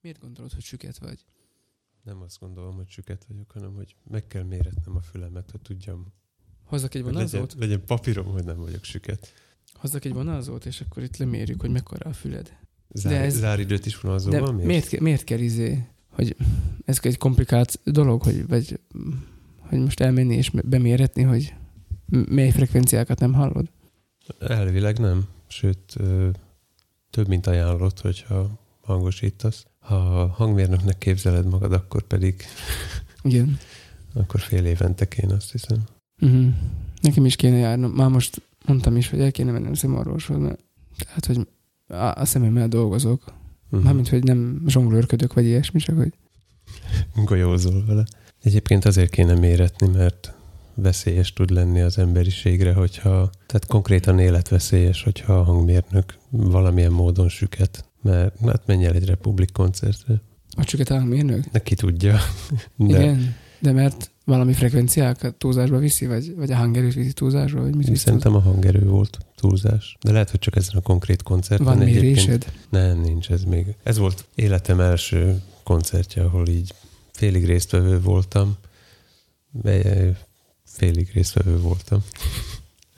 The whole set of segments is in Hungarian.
Miért gondolod, hogy süket vagy? Nem azt gondolom, hogy süket vagyok, hanem hogy meg kell méretnem a fülemet, hogy tudjam. Hozzak egy Hogy legyen, vonalzót? legyen papírom, hogy nem vagyok süket. Hozzak egy vonalzót, és akkor itt lemérjük, hogy mekkora a füled. Zár, De ez- Záridőt is van De miért? miért, miért kell izé, hogy ez egy komplikált dolog, hogy, vagy, hogy most elmenni és beméretni, hogy mely frekvenciákat nem hallod? Elvileg nem. Sőt, több, mint ajánlott, hogyha hangosítasz. Ha hangmérnöknek képzeled magad, akkor pedig Igen. akkor fél évente kéne, azt hiszem. Uh-huh. Nekem is kéne járnom. Már most mondtam is, hogy el kéne mennem szemorvoshoz, mert tehát, hogy a, a szememmel dolgozok. Uh-huh. Mármint, hogy nem zsonglőrködök, vagy ilyesmi, csak hogy Golyózol vele. Egyébként azért kéne méretni, mert veszélyes tud lenni az emberiségre, hogyha, tehát konkrétan életveszélyes, hogyha a hangmérnök valamilyen módon süket. Mert hát menj el egy Republik koncertre. a csüket mérnök. Neki tudja. De Igen. De mert valami frekvenciákat túlzásba viszi, vagy, vagy a hangerőt viszi túlzásba, vagy mit viszi? szerintem a hangerő volt túlzás. De lehet, hogy csak ezen a konkrét koncerten. Van mérésed? Nem, nincs ez még. Ez volt életem első koncertje, ahol így félig résztvevő voltam. Félig résztvevő voltam.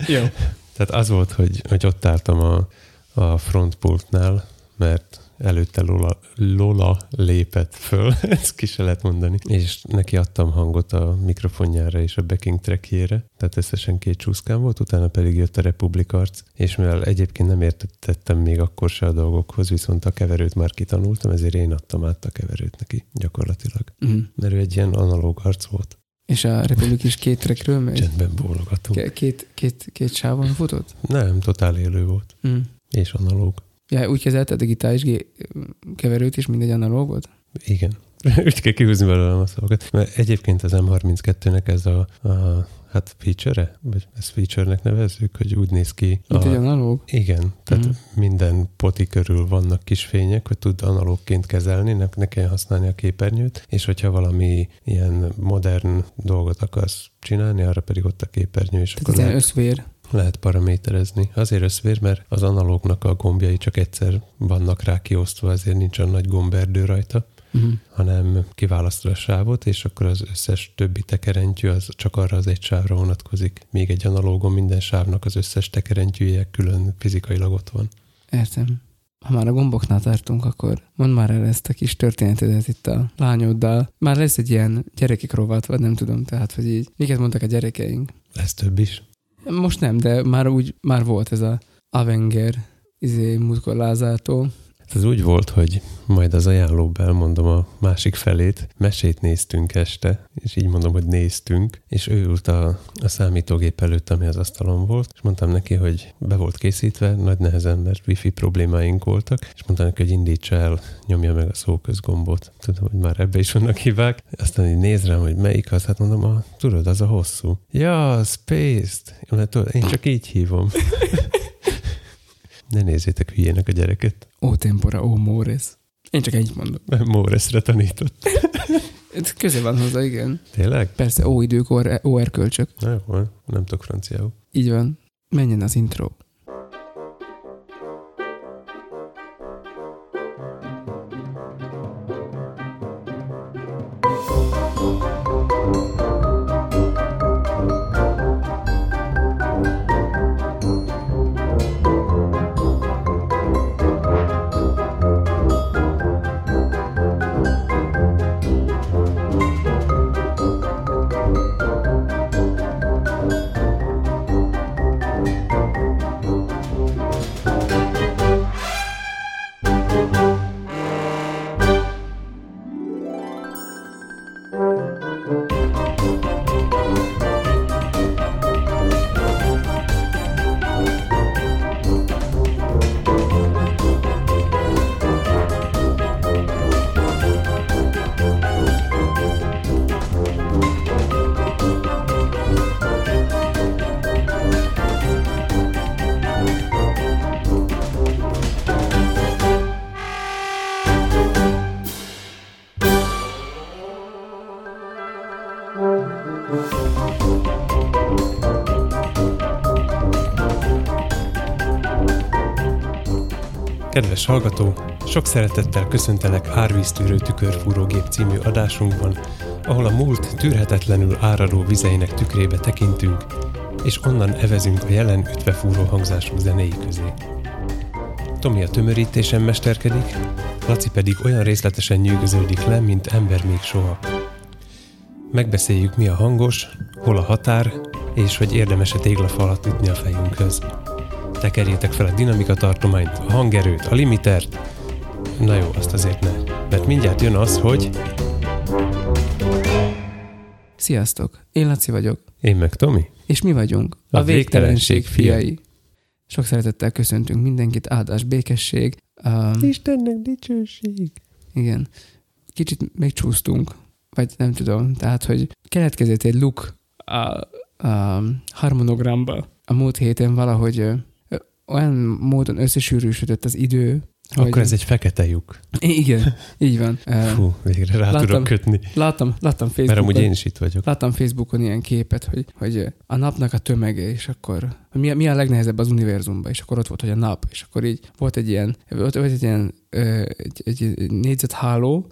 Jó. Tehát az volt, hogy, hogy ott álltam a, a frontpultnál, mert előtte Lola, Lola lépett föl, ezt ki se lehet mondani, és neki adtam hangot a mikrofonjára és a backing trackjére, tehát összesen két csúszkám volt, utána pedig jött a Republic Arc, és mivel egyébként nem értettem még akkor se a dolgokhoz, viszont a keverőt már kitanultam, ezért én adtam át a keverőt neki gyakorlatilag. Uh-huh. Mert ő egy ilyen analóg arc volt. És a Republik is két trekről megy? Csendben bólogatunk. Ke- Két, két, két sávon futott? Nem, totál élő volt. Mm. És analóg. Ja, úgy kezelte a digitális gé- keverőt is, mint egy analógot? Igen. Úgy kell kihúzni belőlem a szavakat. Mert egyébként az M32-nek ez a, a hát feature-e? Vagy ezt feature-nek nevezzük, hogy úgy néz ki. Mint egy A, analóg? igen, tehát Mhm. minden poti körül vannak kis fények, hogy tud analógként kezelni, ne, ne kell használni a képernyőt, és hogyha valami ilyen modern dolgot akarsz csinálni, arra pedig ott a képernyő, és Tehát akkor ez lehet, összvér. Lehet paraméterezni. Azért összvér, mert az analógnak a gombjai csak egyszer vannak rá kiosztva, ezért nincs olyan nagy gomberdő rajta Uh-huh. hanem kiválasztod a sávot, és akkor az összes többi tekerentyű az csak arra az egy sávra vonatkozik. Még egy analógon minden sávnak az összes tekerentyűje külön fizikailag ott van. Értem. Ha már a gomboknál tartunk, akkor mondd már el ezt a kis történetedet itt a lányoddal. Már lesz egy ilyen gyerekek rovat, vagy nem tudom, tehát, hogy így, miket mondtak a gyerekeink. Lesz több is. Most nem, de már úgy, már volt ez a Avenger, izé, múltkor. Ez úgy volt, hogy majd az ajánlóba elmondom a másik felét. Mesét néztünk este, és így mondom, hogy néztünk, és ő ült a, a számítógép előtt, ami az asztalon volt, és mondtam neki, hogy be volt készítve, nagy nehezen, mert wifi problémáink voltak, és mondtam neki, hogy indítsa el, nyomja meg a szóközgombot. Tudom, hogy már ebbe is vannak hibák. Aztán így néz rám, hogy melyik az, hát mondom, ah, tudod, az a hosszú. Ja, Spaced. Mert tudod, én csak így hívom. Ne nézzétek hülyének a gyereket. Ó tempora, ó mores. Én csak ennyit mondom. Móresre tanított. Köze van hozzá, igen. Tényleg? Persze, ó idők, ó erkölcsök. Na jó, nem tudok franciául. Így van. Menjen az intro. Kedves hallgató, Sok szeretettel köszöntelek Árvíztűrő Tükörfúrógép című adásunkban, ahol a múlt tűrhetetlenül áradó vizeinek tükrébe tekintünk, és onnan evezünk a jelen ütvefúró hangzású zenéi közé. Tomi a tömörítésen mesterkedik, Laci pedig olyan részletesen nyűgöződik le, mint ember még soha. Megbeszéljük, mi a hangos, hol a határ, és hogy érdemes-e téglafalat ütni a fejünkhöz. Tekerjétek fel a dinamika tartományt, a hangerőt, a limitert. Na jó, azt azért ne. Mert mindjárt jön az, hogy... Sziasztok! Én Laci vagyok, Én meg Tomi. és mi vagyunk A a, végtelenség végtelenség fiai. fiai. Sok szeretettel köszöntünk mindenkit, áldás, békesség. Um, Istennek dicsőség. igen, kicsit még csúsztunk, vagy nem tudom, tehát, hogy keletkezett egy look a, a harmonogramba. A múlt héten valahogy olyan módon összesűrűsödött az idő, Akkor ez egy fekete lyuk. Igen, így van. Fú, végre rá Láttam. tudok kötni. Láttam, láttam Mert Facebookon. amúgy én is itt vagyok. Láttam Facebookon ilyen képet, hogy, hogy a napnak a tömege, és akkor mi, a- mi a legnehezebb az univerzumban, és akkor ott volt, hogy a nap, és akkor így volt egy ilyen, volt, volt egy ilyen egy, egy, négyzetháló,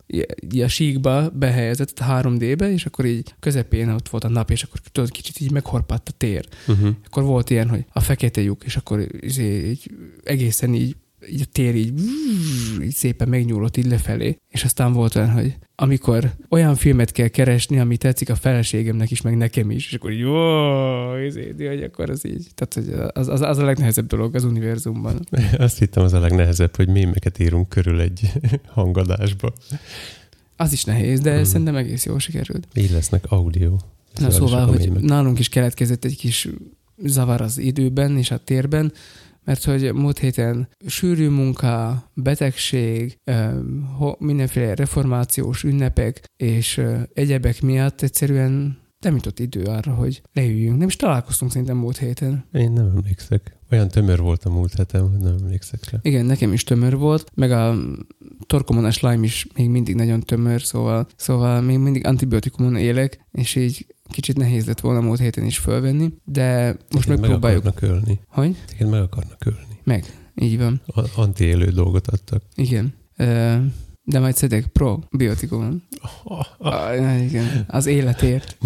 így a síkba behelyezett a 3D-be, és akkor így közepén ott volt a nap, és akkor tudod, kicsit így meghorpadt a tér. Uh-huh. Akkor volt ilyen, hogy a fekete lyuk, és akkor izé, így egészen így, így a tér így, így szépen megnyúlott így lefelé. És aztán volt olyan, hogy amikor olyan filmet kell keresni, ami tetszik a feleségemnek is, meg nekem is, és akkor így, ó, izé, hogy akkor az így. Tehát hogy az, az, az a legnehezebb dolog az univerzumban. Azt hittem az a legnehezebb, hogy mémeket írunk körül egy hangadásba. Az is nehéz, de Hmm. szerintem egész jól sikerült. Így lesznek audio. Na szóval, hogy mémek. nálunk is keletkezett egy kis zavar az időben és a térben, mert hogy múlt héten sűrű munka, betegség, mindenféle reformációs ünnepek és egyebek miatt egyszerűen nem jutott idő arra, hogy leüljünk. Nem is találkoztunk szerintem múlt héten. Én nem emlékszek. Olyan tömör volt a múlt hetem, hogy nem emlékszek rá. Igen, nekem is tömör volt, meg a torkomon a slime is még mindig nagyon tömör, szóval, szóval még mindig antibiotikumon élek, és így kicsit nehéz lett volna múlt héten is fölvenni, de most Téged meg megpróbáljuk. akarnak ölni. Hogy? Téged meg akarnak ölni. Meg. Így van. A- Antiélő dolgot adtak. Igen. Ö, De majd szedek probiotikumon. Ah, Ah, igen. Az életért.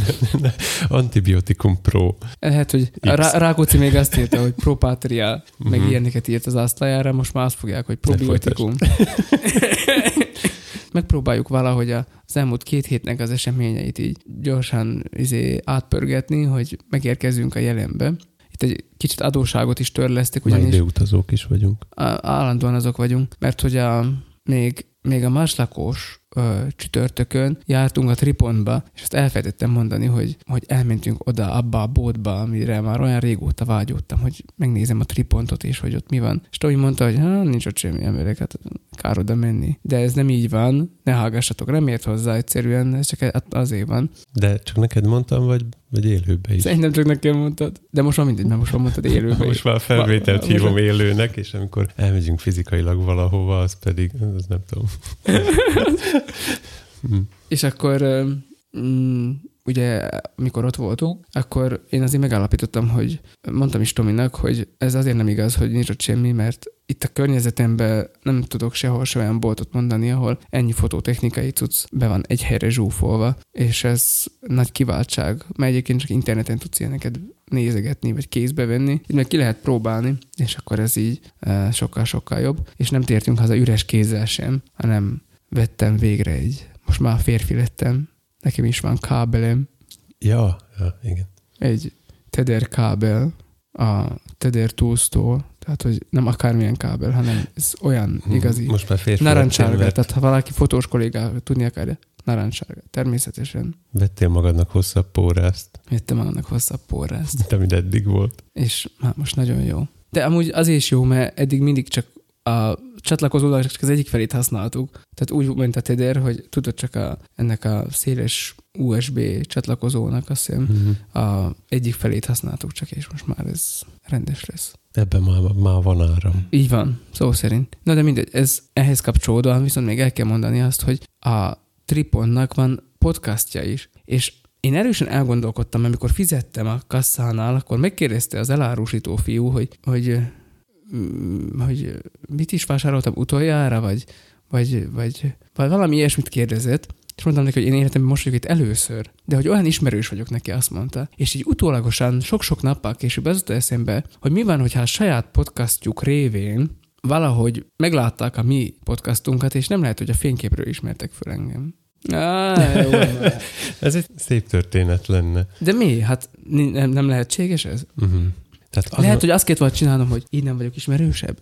Antibiotikum Pro. Lehet, hogy a X. Rá- Rákóczi még azt írta, hogy propatria, meg Mhm. ilyeneket írt az asztlajára, most már azt fogják, hogy probiotikum. Megpróbáljuk valahogy az elmúlt két hétnek az eseményeit így gyorsan izé, átpörgetni, hogy megérkezzünk a jelenbe. Itt egy kicsit adóságot is törlesztek, Már ugyanis időutazók is vagyunk. á- állandóan azok vagyunk, mert hogy a, még, még a másnapos ö, csütörtökön jártunk a Tripontba, és azt elfelejtettem mondani, hogy, hogy elmentünk oda abba a bótba, amire már olyan régóta vágyódtam, hogy megnézem a Tripontot, és hogy ott mi van. És Tomi mondta, hogy hát nincs ott semmi emberek, hát kár oda menni. De ez nem így van, ne hallgassatok, nem ért hozzá egyszerűen, ez csak azért van. De csak neked mondtam, vagy, vagy élőbe is? Szerintem csak nekem mondtad. De most már mindegy, mert most már mondtad élőben. Most már felvételt hívom élőnek, és amikor elmegyünk fizikailag valahova, az pedig, az nem tudom. Hm. És akkor mm, ugye, amikor ott voltunk, akkor én azért megállapítottam, hogy mondtam is Tominak, hogy ez azért nem igaz, hogy nincs ott semmi, mert itt a környezetemben nem tudok sehol se olyan boltot mondani, ahol ennyi fototechnikai cucc be van egy helyre zsúfolva, és ez nagy kiváltság, mert egyébként csak interneten tudsz ilyeneket nézegetni, vagy kézbe venni, így meg ki lehet próbálni, és akkor ez így eh, sokkal-sokkal jobb, és nem tértünk haza üres kézzel sem, hanem vettem végre egy, most már férfi lettem, nekem is van kábelem, Ja, ja, igen. egy Tether kábel a Tether Tools-tól, tehát hogy nem akármilyen kábel, hanem ez olyan igazi. Most már férfi Narancsárga, tehát ha valaki fotós kollégá tudni akarja, narancsárga. Természetesen vettél magadnak hosszabb pórázt, vettem annak hosszabb porrást, mint amit eddig volt. és hát most nagyon jó. De amúgy az is jó, mert eddig mindig csak a csatlakozónak csak az egyik felét használtuk. Tehát úgy ment a Tether, hogy tudod csak a, ennek a széles USB csatlakozónak azt hiszem Mhm. a egyik felét használtuk csak, és most már ez rendes lesz. Ebben már, már van áram. Így van, szó szerint. Na de mindegy, ez ehhez kapcsolódóan viszont még el kell mondani azt, hogy a Triponnak van podcastja is, és én erősen elgondolkodtam, amikor fizettem a kasszánál, akkor megkérdezte az elárusító fiú, hogy, hogy, hogy mit is vásároltam utoljára, vagy vagy, vagy, vagy valami ilyesmit kérdezett, és mondtam neki, hogy én életemben most vagyok itt először, de hogy olyan ismerős vagyok neki, azt mondta. És így utólagosan sok-sok nappal később az eszembe, hogy mi van, hogyha a saját podcastjuk révén valahogy meglátták a mi podcastunkat, és nem lehet, hogy a fényképről ismertek fel engem. Ah, jó, Ez egy szép történet lenne. De mi? Hát nem, nem lehetséges ez? Uh-huh. Tehát az Lehet, a... hogy azt kellett volna csinálnom, hogy így nem vagyok ismerősebb.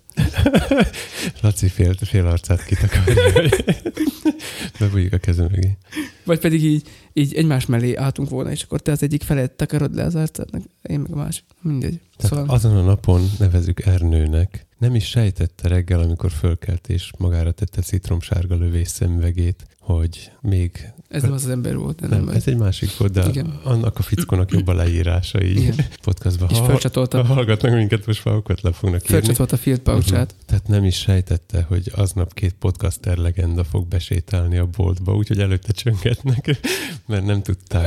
Laci fél, fél arcát kitakarja, bebújjuk a kezem mögé. Vagy pedig így, így egymás mellé álltunk volna, és akkor te az egyik felett takarod le az arcát, én meg a másik. Mindegy. Tehát szóval... azon a napon nevezük Ernőnek, nem is sejtette reggel, amikor fölkelt és magára tette citromsárga lövés szemüvegét, hogy még... Ez nem az az ember volt. Nem, nem ez egy másik volt, de Igen. annak a fickónak jobb a leírása így Igen. podcastban. És ha, ha hallgatnak minket, most magukat le fognak írni. Fölcsatolta a field pouchát. Uh-huh. Tehát nem is sejtette, hogy aznap két podcaster legenda fog besétálni a boltba, úgyhogy előtte csöngetnek, mert nem tudták.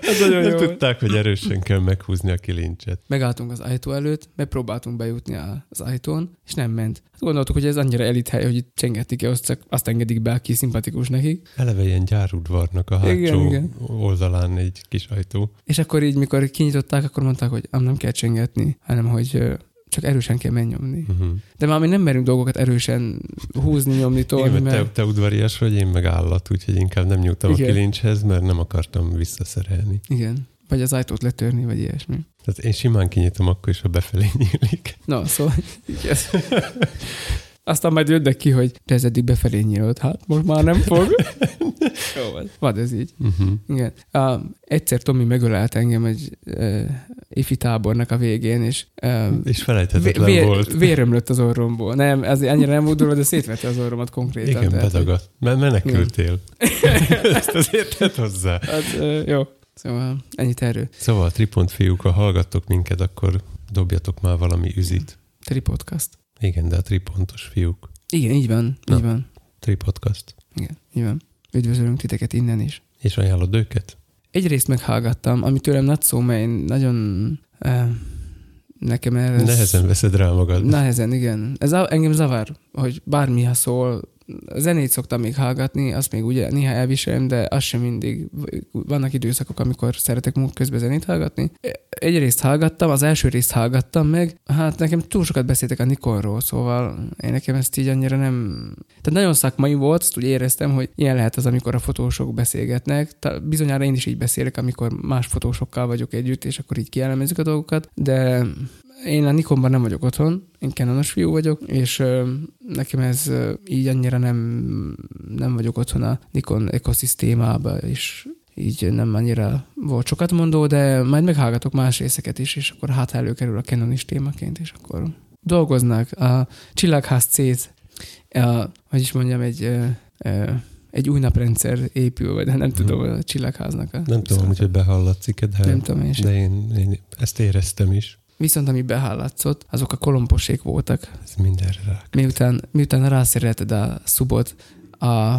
Hogy, nem jó. tudták, hogy erősen kell meghúzni a kilincset. Megálltunk az ajtó előtt, megpróbáltunk bejutni az ajtón, és nem ment. Hát gondoltuk, hogy ez annyira elit hely, hogy itt csengetik ki, azt, csak azt engedik be, aki szimpatikus nekik. Eleve ilyen gyárudvarnak a hátsó igen, igen. oldalán egy kis ajtó. És akkor így, mikor kinyitották, akkor mondták, hogy nem kell csengetni, hanem hogy csak erősen kell megnyomni. Uh-huh. De már mi nem merünk dolgokat erősen húzni, nyomni, tolni. Igen, mert... te, te udvarias vagy, én meg állat, úgyhogy inkább nem nyújtam Igen. a kilincshez, mert nem akartam visszaszerelni. Igen. Vagy az ajtót letörni, vagy ilyesmi. Tehát én simán kinyitom akkor is, ha befelé nyílik. Na, szóval igen. Aztán majd jönnek ki, hogy de ez eddig befelé nyílt, hát most már nem fog. Jó van. Vad ez így. Uh-huh. Igen. Uh, egyszer Tomi megölelt engem egy uh, ifi tábornak a végén, és... Uh, és felejthetetlen vér, volt. Vérömlött az orromból. Nem, ez annyira nem volt de szétvette az orromat konkrétan. Igen, bedagadt. Mert menekültél. Ezt azért tett hozzá. Hát, uh, jó. Szóval ennyit erről. Szóval, Tripont fiúk, ha hallgattok minket, akkor dobjatok már valami üzit. Tripodcast. Igen, de a tripontos fiúk. Igen, így van, Na, így van. Tripodcast. Igen, így van. Üdvözlünk titeket innen is. És ajánlod őket? Egyrészt meghallgattam, ami tőlem nagy szó, mert én nagyon eh, nekem ez... Nehezen veszed rá magad. Nehezen, igen. Ez engem zavar, hogy bármi, ha zenét szoktam még hallgatni, azt még ugye néha elviselem, de az sem mindig. Vannak időszakok, amikor szeretek munka közben zenét hallgatni. Egy részt hallgattam, az első részt hallgattam meg, hát nekem túl sokat beszéltek a Nikonról, szóval én nekem ezt így annyira nem... Tehát nagyon szakmai volt, azt úgy éreztem, hogy ilyen lehet az, amikor a fotósok beszélgetnek. Bizonyára én is így beszélek, amikor más fotósokkal vagyok együtt, és akkor így kielemezzük a dolgokat, de én a Nikonban nem vagyok otthon, én Canonos fiú vagyok, és ö, nekem ez ö, így annyira nem, nem vagyok otthon a Nikon ekoszisztémába, és így nem annyira volt sokat mondó, de majd meghallgatok más részeket is, és akkor hát előkerül a Canon is témaként, és akkor dolgoznak. A Csillagház c a, hogy is mondjam, egy, egy új naprendszer épül, vagy nem hmm. tudom, a Csillagháznak. A nem tudom, hogy behallatszik, de, nem tudom én de én, én ezt éreztem is. Viszont ami behállatszott, azok a kolomposék voltak. Ez mindenre rá. Miután, miután rászerelted a szubot a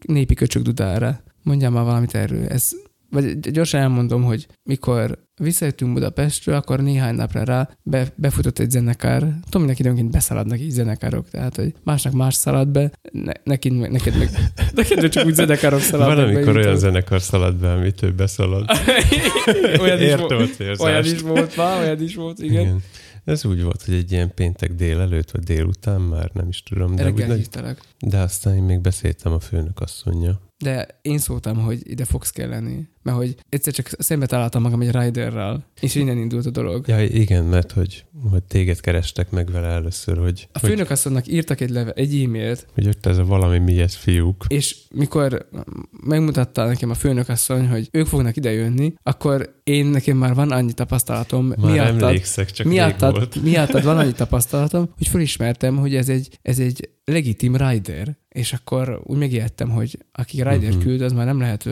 népi köcsög dudára, mondjál már valamit erről. Ez, vagy gyorsan elmondom, hogy mikor visszajöttünk Budapestről, akkor néhány napra rá be, befutott egy zenekár. Tominek időnként beszaladnak így zenekárok, tehát hogy másnak más szalad be, ne, neked, neked meg, neked meg csak úgy zenekárok szaladnak Van, amikor olyan zenekar szalad be, amit ő beszalad. olyan, is volt, olyan is volt már, olyan is volt, igen. igen. Ez úgy volt, hogy egy ilyen péntek délelőtt, vagy délután már, nem is tudom. De, úgy, de aztán én még beszéltem a főnök asszonya. De én szóltam, hogy ide fogsz kell lenni mert hogy egyszer csak szembe találtam magam egy riderrel, és innen indult a dolog. Ja, igen, mert hogy, hogy téged kerestek meg vele először, hogy... A főnökasszonynak írtak egy, leve, egy e-mailt. Hogy jött ez a valami mi ez fiúk. És mikor megmutatta nekem a főnökasszony, hogy ők fognak idejönni, akkor én nekem már van annyi tapasztalatom. Már miattad, emlékszek, csak miattad, miattad van annyi tapasztalatom, hogy felismertem, hogy ez egy, ez egy legitim rider, és akkor úgy megijedtem, hogy aki rider uh-huh. küld, az már nem lehet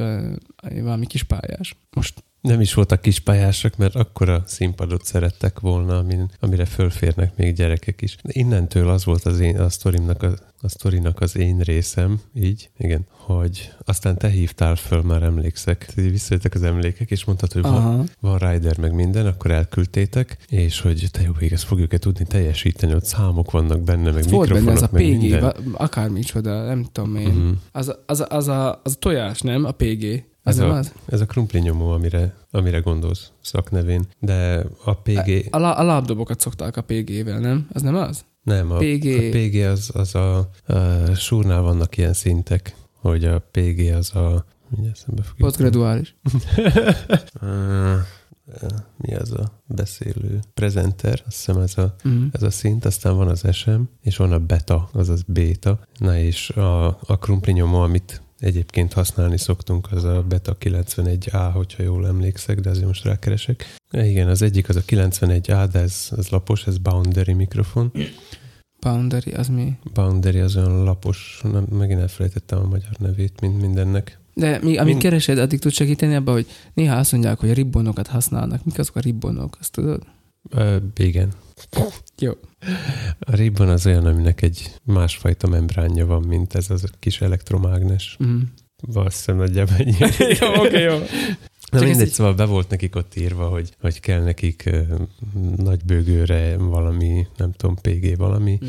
valami kis pályás. Most Nem is voltak kis pályások, mert akkora színpadot szerettek volna, amin, amire fölférnek még gyerekek is. De innentől az volt az én, a sztorimnak a, a sztorinak az én részem, így, igen, hogy aztán te hívtál föl, már emlékszek. Visszajöttek az emlékek, és mondtad, hogy van, van rider meg minden, akkor elküldtétek, és hogy te jó ég, ezt fogjuk-e tudni teljesíteni, ott számok vannak benne, meg Volt mikrofonok, benne ez a meg PG, minden. akármicsoda, nem tudom én. Mhm. Az, az, az, a, az a tojás, nem? A PG. Ez nem a, az? ez a krumpli nyomó, amire, amire gondolsz szaknevén. De a PG... A, la- a lábdobokat szokták a PG-vel, nem? Az nem az? Nem, a PG. A PG az, az a, a súrnál vannak ilyen szintek, hogy a PG az a... Ö, Mi az a beszélő? Presenter, azt hiszem ez a, Mm. ez a szint, aztán van az SM, és van a beta, azaz beta. Na és a, a krumpli nyomó, amit egyébként használni szoktunk, az a beta 91A, hogyha jól emlékszek, de azért most rákeresek. Igen, az egyik az a 91A, de ez, ez lapos, ez boundary mikrofon. Boundary, az mi? Boundary az olyan lapos, nem, megint elfelejtettem a magyar nevét, mint mindennek. De mi, amit Mind- keresed, addig tudsz segíteni abban, hogy néha azt mondják, hogy ribbonokat használnak. Mik azok a ribbonok, azt tudod? Ö, igen. Jó. A ribbon az olyan, aminek egy másfajta membránja van, mint ez az kis elektromágnes. Mm. Hiszem nagyjából ennyi. jó, oké, jó. Na Csak mindegy, így- szóval be volt nekik ott írva, hogy, hogy kell nekik ö, nagy bőgőre valami, nem tudom, PG valami, Mm.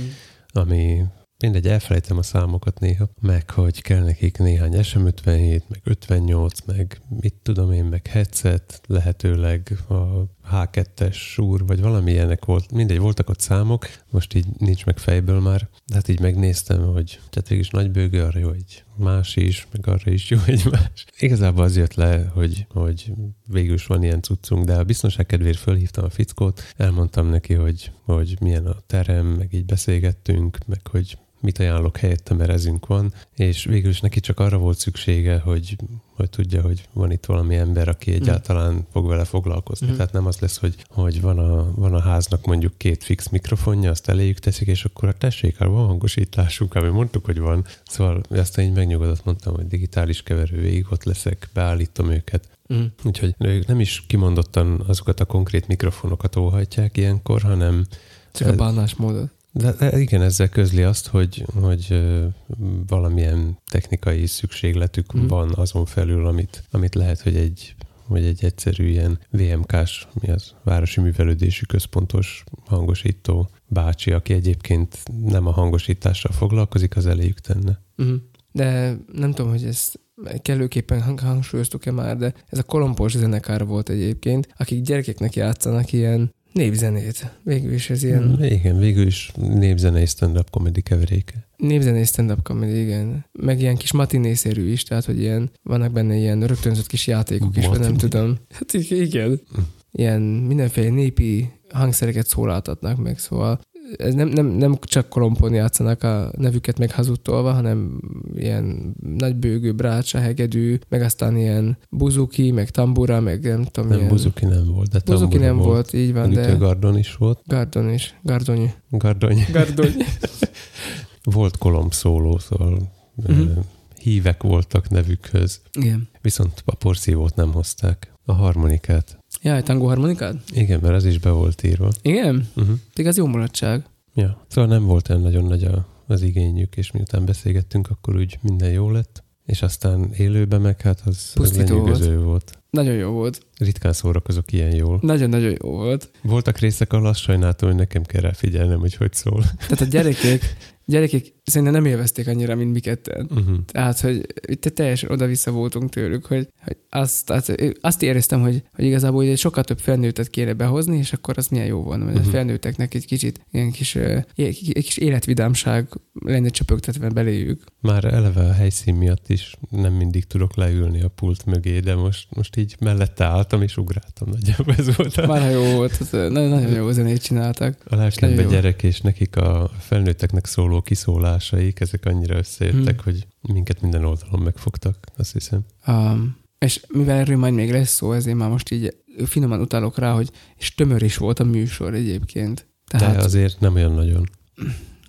ami mindegy, elfelejtem a számokat néha, meg hogy kell nekik néhány SM57, meg 58, meg mit tudom én, meg headset, lehetőleg a H2-es súr, vagy valami ilyenek volt, mindegy, voltak ott számok, most így nincs meg fejből már, de hát így megnéztem, hogy tehát végig is nagy bőgő, arra jó egy más is, meg arra is jó egy más. Igazából az jött le, hogy, hogy végül is van ilyen cuccunk, de a biztonság kedvéért fölhívtam a fickót, elmondtam neki, hogy, hogy milyen a terem, meg így beszélgettünk, meg hogy mit ajánlok helyette, mert ezünk van, és végül is neki csak arra volt szüksége, hogy, hogy tudja, hogy van itt valami ember, aki egyáltalán fog vele foglalkozni. Mhm. Tehát nem az lesz, hogy, hogy van, a, van a háznak mondjuk két fix mikrofonja, azt eléjük teszik, és akkor a tessék, hát van hangosításunk, ami mondtuk, hogy van. Szóval aztán így megnyugodott, mondtam, hogy digitális keverő végig ott leszek, beállítom őket. Mm. Úgyhogy ők nem is kimondottan azokat a konkrét mikrofonokat óhajtják ilyenkor, hanem Csak a bánásmódot. De, igen, ezzel közli azt, hogy, hogy valamilyen technikai szükségletük mm. van azon felül, amit, amit lehet, hogy egy hogy egy egyszerű ilyen VMK-s, mi az, Városi Művelődési Központos hangosító bácsi, aki egyébként nem a hangosítással foglalkozik, az eléjük tenne. Mm. De nem tudom, hogy ezt kellőképpen hang- hangsúlyoztuk-e már, de ez a kolompos zenekar volt egyébként, akik gyerekeknek játszanak ilyen népzenét. Végül is ez ilyen Mm. Igen, végül is népzenei stand-up comedy keveréke. népzenés stand-up comedy, igen. Meg ilyen kis matinészerű is, tehát hogy ilyen, vannak benne ilyen rögtönzött kis játékok is, nem tudom. Hát igen. Mm. Ilyen mindenféle népi hangszereket szólaltatnak meg, szóval ez nem, nem, nem csak kolompon játszanak a nevüket meg hazudtolva, hanem ilyen nagybőgő, brácsa, hegedű, meg aztán ilyen buzuki, meg tambura, meg nem tudom, Nem, ilyen... Buzuki nem volt, de Buzuki nem volt, így van, de Gardon is volt. Gardon is. Gardonyi. Gardony. Gardonyi. Volt kolomb szóló, szóval mm-hmm. hívek voltak nevükhöz, Igen. viszont a porszívót nem hozták. A harmonikát. Jaj, tangó harmonikát? Igen, mert az is be volt írva. Igen? Uh-huh. Pedig az jó mulatság. Ja. Szóval nem volt olyan nagyon nagy a, az igényük, és miután beszélgettünk, akkor úgy minden jó lett. És aztán élőben meg hát az, az Pusztító lenyűgöző volt. volt. Nagyon jó volt. Ritkán szórakozok ilyen jól. Nagyon-nagyon jó volt. Voltak részek, ahol azt sajnáltam, hogy nekem kell rá figyelnem, hogy hogy szól. Tehát a gyerekek, gyerekek szerintem nem élvezték annyira, mint mi ketten. Uh-huh. Tehát, hogy itt teljesen oda-vissza voltunk tőlük, hogy, hogy azt, tehát azt éreztem, hogy, hogy igazából egy sokkal több felnőttet kéne behozni, és akkor az milyen jó volna, mert uh-huh. a Mhm. felnőtteknek egy kicsit ilyen kis, egy kis életvidámság lenne csöpögtetve beléjük. Már eleve a helyszín miatt is nem mindig tudok leülni a pult mögé, de most, most így mellette álltam és ugráltam. Nagyjából ez volt a, Már jó volt, nagyon, nagyon jó zenét csináltak. a lelkembe gyerek, és nekik a felnőtteknek szóló kiszólásaik, ezek annyira összejöttek, Hmm. hogy minket minden oldalon megfogtak, azt hiszem. Um, és mivel erről majd még lesz szó, ezért már most így finoman utalok rá, hogy és tömör is volt a műsor egyébként. Tehát De azért nem olyan nagyon.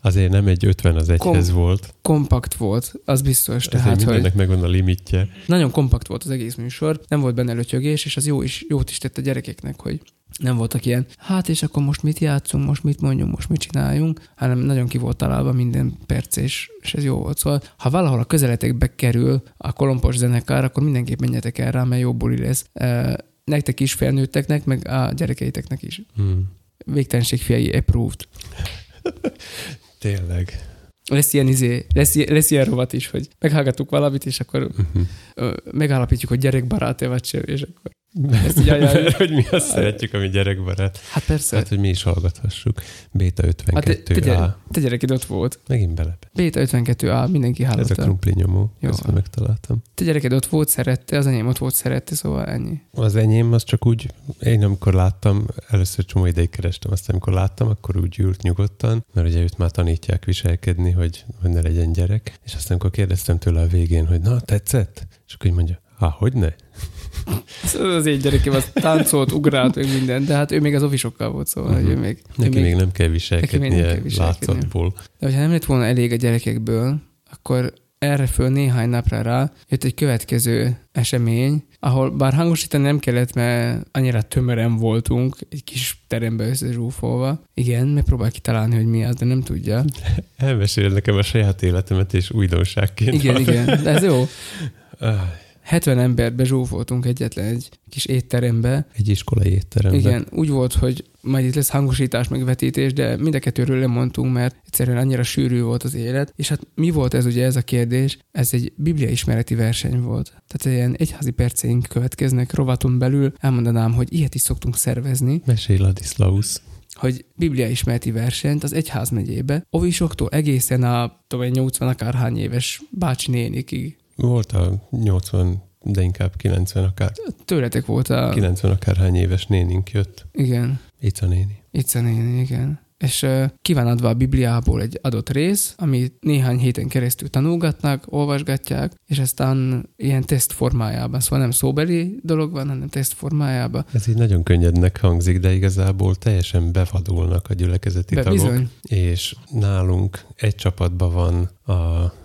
Azért nem egy 50 az egyhez Kom- volt. Kompakt volt, az biztos. Tehát, hogy mindennek megvan a limitje. nagyon kompakt volt az egész műsor, nem volt benne lötyögés, és az jó is, jót is tett a gyerekeknek, hogy nem voltak ilyen, hát és akkor most mit játszunk, most mit mondjunk, most mit csináljunk, hanem nagyon ki volt találva minden perc, és, és ez jó volt. Szóval, ha valahol a közeletekbe kerül a kolompos zenekar, akkor mindenképp menjetek el rá, mert jó buli lesz. E, nektek is felnőtteknek, meg a gyerekeiteknek is. Hmm. Végtelenség fiai approved. Tényleg. Lesz ilyen, izé, lesz, lesz ilyen rovat is, hogy meghallgatunk valamit, és akkor Uh-huh. megállapítjuk, hogy gyerekbarát-e vagy sem, és akkor ezt így hogy mi azt szeretjük, ami gyerekbarát. Hát persze. Hát, hogy mi is hallgathassuk. Béta Hát te, 52 te, gyere, A. te gyereked ott volt. Megint bele. Béta 52A, mindenki Ez a hallotta. krumpli nyomó. Jó. Ezt megtaláltam. Te gyereked ott volt, szerette, az enyém ott volt, szerette, szóval ennyi. Az enyém az csak úgy, én amikor láttam, először csomó ideig kerestem, aztán amikor láttam, akkor úgy ült nyugodtan, mert ugye őt már tanítják viselkedni, hogy, hogy ne legyen gyerek. És aztán amikor kérdeztem tőle a végén, hogy na, tetszett? És akkor így mondja, há, hogy ne? Az, én gyerekem az táncolt, ugrált, meg minden, de hát ő még az ofisokkal volt, szóval uh-huh. ő még... ő Neki még nem kell viselkednie nem kell viselkednie. látszatból. De hogyha nem lett volna elég a gyerekekből, akkor erre föl néhány napra rá jött egy következő esemény, ahol bár hangosítani nem kellett, mert annyira tömören voltunk, egy kis terembe összezsúfolva. Igen, megpróbál kitalálni, hogy mi az, de nem tudja. Elmesél nekem a saját életemet, és újdonságként. Igen, hallom. igen, de ez jó. Ah, 70 emberbe zsúfoltunk egyetlen egy kis étterembe. Egy iskolai étteremben. Igen, úgy volt, hogy majd itt lesz hangosítás, meg vetítés, de mind a kettőről lemondtunk, mert egyszerűen annyira sűrű volt az élet. És hát mi volt ez ugye ez a kérdés? Ez egy biblia ismereti verseny volt. Tehát ilyen egyházi perceink következnek rovaton belül. Elmondanám, hogy ilyet is szoktunk szervezni, Mesél Ladislaus. hogy biblia ismereti versenyt az egyház megyébe, ovisoktól egészen a tudom, én, 80 akárhány éves bácsi nénikig. Volt a 80, de inkább 90 akár, Tőletek volt a... 90 akárhány éves nénink jött. Igen. Ica néni. Itt a néni, igen. És uh, kíván adva a Bibliából egy adott rész, amit néhány héten keresztül tanulgatnak, olvasgatják, és aztán ilyen teszt formájában, szóval nem szóbeli dolog van, hanem teszt formájában. Ez így nagyon könnyednek hangzik, de igazából teljesen bevadulnak a gyülekezeti Be, tagok. bizony. És nálunk egy csapatban van a,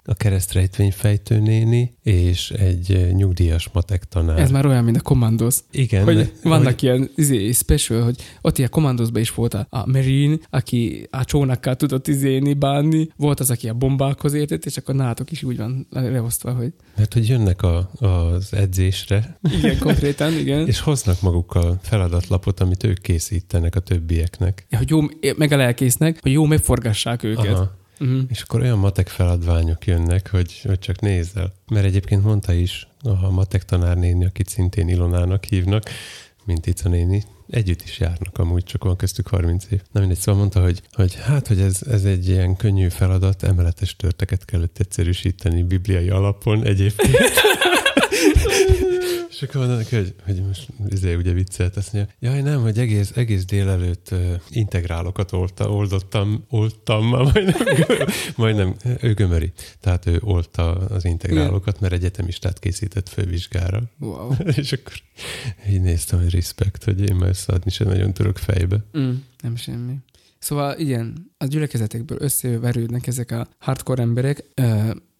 a keresztrejtvényfejtő néni, és egy eh, nyugdíjas matek tanár. Ez már olyan, mint a Commandos. Igen, Hogy de- vannak hogy, ilyen izé, special, hogy ott ilyen Commandosban is volt a, a Marine, aki a csónakkal tudott izéni, bánni, volt az, aki a bombákhoz értett, és akkor nálatok is úgy van leosztva, hogy mert hogy jönnek a, az edzésre, igen, konkrétan, igen. és hoznak magukkal feladatlapot, amit ők készítenek a többieknek. hogy jó, meg a lelkésznek, hogy jó megforgassák őket. Aha. Uh-huh. És akkor olyan matek feladványok jönnek, hogy, hogy csak nézzel. Mert egyébként mondta is a matek tanárnéni, akit szintén Ilonának hívnak, mint Ica néni, együtt is járnak amúgy, csak van köztük 30 év. Na mindegy, szóval mondta, hogy, hogy hát, hogy ez, ez egy ilyen könnyű feladat, emeletes törteket kellett egyszerűsíteni bibliai alapon egyébként. És akkor mondom neki, hogy, hogy most izé ugye viccelt, azt mondja, jaj nem, hogy egész, egész délelőtt uh, integrálokat olta, oldottam, oltam, majdnem, majdnem, ő gömöri. Tehát ő olta az integrálokat, mert egyetemistát készített fővizsgára. Wow. És akkor így néztem, hogy respekt, hogy én már összeadni sem nagyon tudok fejbe. Mm, nem semmi. Szóval igen, a gyülekezetekből összeverődnek ezek a hardcore emberek,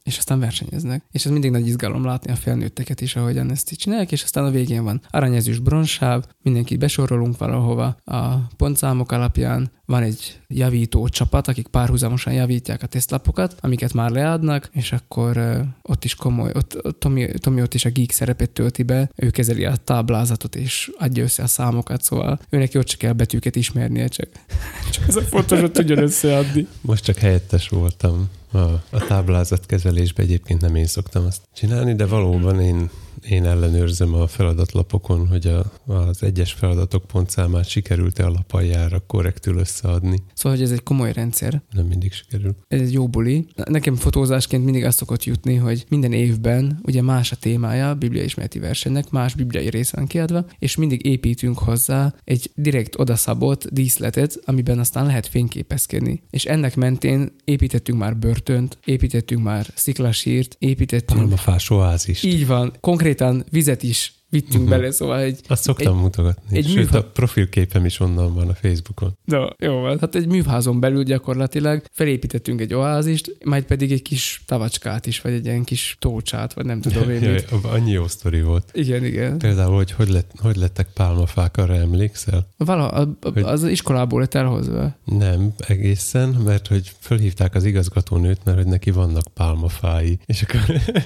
és aztán versenyeznek. És ez mindig nagy izgalom látni a felnőtteket is, ahogyan ezt így csinálják, és aztán a végén van aranyezős bronzsáv, mindenkit besorolunk valahova a pontszámok alapján, van egy javító csapat, akik párhuzamosan javítják a tesztlapokat, amiket már leadnak, és akkor uh, ott is komoly, ott, Tomi, Tomi ott is a geek szerepet tölti be, ő kezeli a táblázatot és adja össze a számokat, szóval őnek ott csak kell betűket ismernie, csak, csak ez a fontos, hogy tudjon összeadni. Most csak helyettes voltam a, a táblázatkezelésben, egyébként nem én szoktam azt csinálni, de valóban én, én ellenőrzöm a feladatlapokon, hogy a, az egyes feladatok pontszámát sikerült-e a lapaljára korrektül összeadni. Szóval, hogy ez egy komoly rendszer, Nem mindig sikerül. ez egy jó buli. Nekem fotózásként mindig azt szokott jutni, hogy minden évben ugye más a témája a biblia ismereti versenynek, más bibliai rész van kiadva, és mindig építünk hozzá egy direkt odaszabott díszletet, amiben aztán lehet fényképezkedni. És ennek mentén építettünk már börtönt, építettünk már sziklasírt, építettünk Pálmafás oázist. így van, konkrétan vizet is vittünk Mhm. bele, szóval egy, Azt szoktam Egy- mutogatni. egy Sőt, műfa- a profilképem is onnan van a Facebookon. de jó van, hát egy műházon belül gyakorlatilag felépítettünk egy oázist, majd pedig egy kis tavacskát is, vagy egy ilyen kis tócsát, vagy nem tudom én Jaj, mit. annyi jó sztori volt. Igen, igen. Például, hogy hogy, lett, hogy lettek pálmafák, arra emlékszel? Vala, a- a- Hogy- az iskolából lett elhozva. Nem, egészen, mert hogy fölhívták az igazgatónőt, mert hogy neki vannak pálmafái. És akkor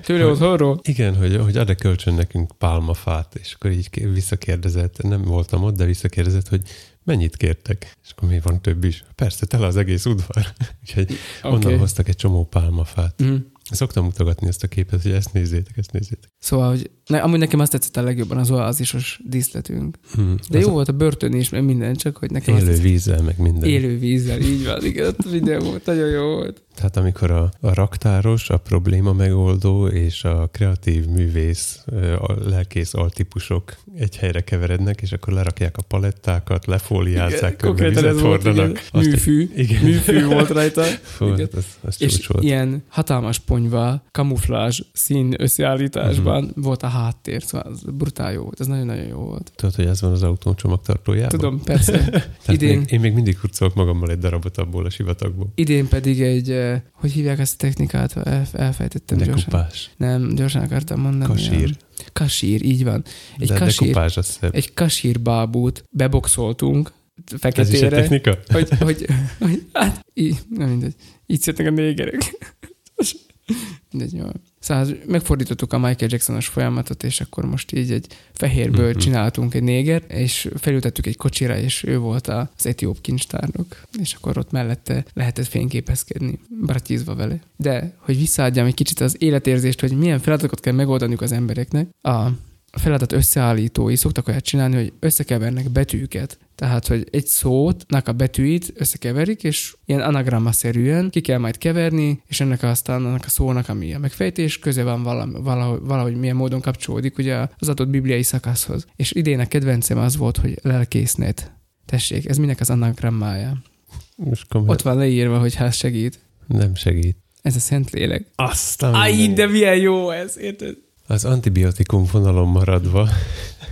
Tőle otthonról? igen, hogy, hogy ad-e kölcsön nekünk pálmafát, és akkor így ké- visszakérdezett, nem voltam ott, de visszakérdezett, hogy mennyit kértek? És akkor mi van több is? Persze, tele az egész udvar. Úgyhogy okay. onnan hoztak egy csomó pálmafát. Mhm. Szoktam mutogatni ezt a képet, hogy ezt nézzétek, ezt nézzétek. Szóval, hogy ne, amúgy nekem azt tetszett a legjobban az oázisos díszletünk. Hm. De jó volt a börtön is, meg minden, csak hogy nekem azt Élő tetszett. vízzel, meg minden. Élő vízzel, így van, igen, minden volt, nagyon jó volt. Tehát amikor a, a raktáros, a probléma megoldó és a kreatív művész, a lelkész altípusok egy helyre keverednek, és akkor lerakják a palettákat, lefóliázzák, körbe konkrétan vizet igen. hordanak. Azt- Műfű, Igen. műfű volt rajta. Fú, igen. hát ez, ez És volt. ilyen hatalmas ponyva, kamuflázs szín összeállításban Mhm. volt a háttér, szóval ez brutál jó volt, ez nagyon-nagyon jó volt. Tudod, hogy ez van az autó csomagtartójában? Tudom, persze. Idén- még, én még mindig hurcolok magammal egy darabot abból a sivatagból. Idén pedig egy, hogy hívják ezt a technikát, El, elfejtettem gyorsan. Dekupás. Nem, gyorsan akartam mondani. Kasír. Kasír, így van. Egy De kasír, az szebb. egy kasír bábút beboxoltunk Ez is egy feketére, technika? hogy, hogy, hogy, hát, így, nem mindegy, így születnek a négerek. Mindegy, jó. Szóval megfordítottuk a Michael Jacksonos folyamatot, és akkor most így egy fehérből Mhm. csináltunk egy néger, és felültettük egy kocsira, és ő volt az etióp kincstárnok, és akkor ott mellette lehetett fényképezkedni, bratizva vele. De, hogy visszaadjam egy kicsit az életérzést, hogy milyen feladatokat kell megoldaniuk az embereknek, a a feladat összeállítói szoktak olyat csinálni, hogy összekevernek betűket. Tehát, hogy egy szótnak a betűit összekeverik, és ilyen anagramma-szerűen ki kell majd keverni, és ennek aztán annak a szónak, ami a megfejtés, köze van valahogy, valahogy milyen módon kapcsolódik ugye az adott bibliai szakaszhoz. És idén a kedvencem az volt, hogy lelkésznet. Tessék, ez minek az anagrammája? Ott van leírva, hogy hát segít. Nem segít. Ez a Szentlélek. Aztán Aj, de milyen jó ez, érted? Az antibiotikum vonalon maradva,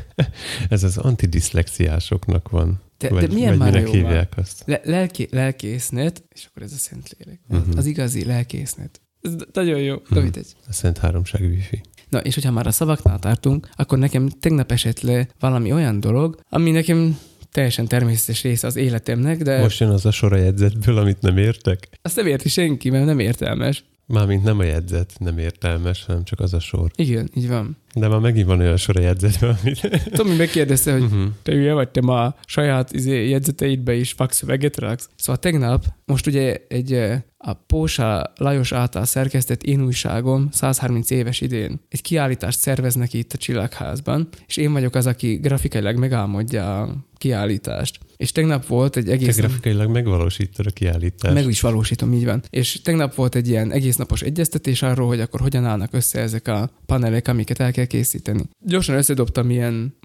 ez az antidiszlexiásoknak van. De, vagy, de milyen vagy már jó hívják azt? Le- lelki, lelkésznet, és akkor ez a Szentlélek. Mhm. Uh-huh. Az igazi lelkésznet. Ez nagyon jó. Mhm. De mindegy. A Szent Háromság wifi. Na, és hogyha már a szavaknál tartunk, akkor nekem tegnap esett le valami olyan dolog, ami nekem teljesen természetes része az életemnek, de Most... Most jön az a sor a jegyzetből, amit nem értek. azt nem érti senki, mert nem értelmes. Mármint nem a jegyzet, nem értelmes, hanem csak az a sor. Igen, így van. De már megint van olyan sor a jegyzetben, amit... Tomi megkérdezte, hogy Uh-huh. te hülye vagy, te ma a saját izé, jegyzeteidbe is fakszöveget raksz. Szóval tegnap, most ugye egy a Pósa Lajos által szerkesztett én újságom 130 éves idén egy kiállítást szerveznek itt a Csillagházban, és én vagyok az, aki grafikailag megálmodja a kiállítást. És tegnap volt egy Te egész nap, grafikailag megvalósítod a kiállítást. meg is valósítom, így van. És tegnap volt egy ilyen egész napos egyeztetés arról, hogy akkor hogyan állnak össze ezek a panelek, amiket el kell készíteni. Gyorsan összedobtam ilyen,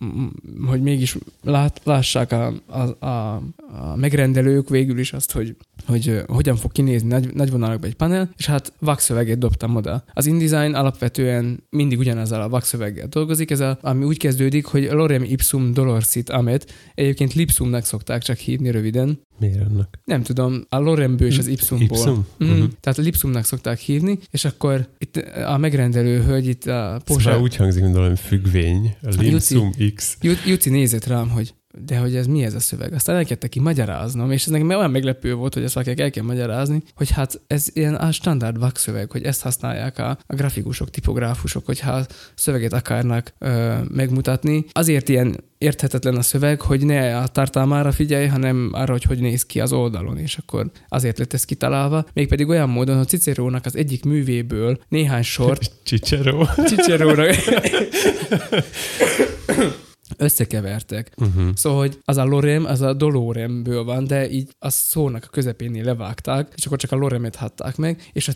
hogy mégis lát, lássák a, a, a, a megrendelők végül is azt, hogy hogy hogyan fog kinézni nagy, nagy vonalakban egy panel, és hát vakszöveget dobtam oda. Az InDesign alapvetően mindig ugyanazzal a vakszöveggel dolgozik, ez a, ami úgy kezdődik, hogy Lorem ipsum dolorcit amet, egyébként lipsumnak szokták csak hívni röviden, Miért annak? nem tudom, a Loremből és az Ipsumból. Ipsum? Mm, Mhm. Tehát a Lipsumnak szokták hívni, és akkor itt a megrendelő hölgy itt a Szóval Porsche, úgy hangzik, mint valami függvény. A Limsum X. Ju- Juci nézett rám, hogy de hogy ez mi ez a szöveg. Aztán elkezdte ki magyaráznom, és ez nekem olyan meglepő volt, hogy ezt valakinek el kell magyarázni, hogy hát ez ilyen a standard vakszöveg, hogy ezt használják a, a grafikusok, tipográfusok, hogyha szöveget akarnak ö, megmutatni. Azért ilyen érthetetlen a szöveg, hogy ne a tartalmára figyelj, hanem arra, hogy hogy néz ki az oldalon, és akkor azért lett ez kitalálva. Mégpedig olyan módon, hogy Cicerónak az egyik művéből néhány sort Cicero. Cicerónak összekevertek. Uh-huh. Szóval, hogy az a lorem, az a doloremből van, de így a szónak a közepénél levágták, és akkor csak a loremet hatták meg, és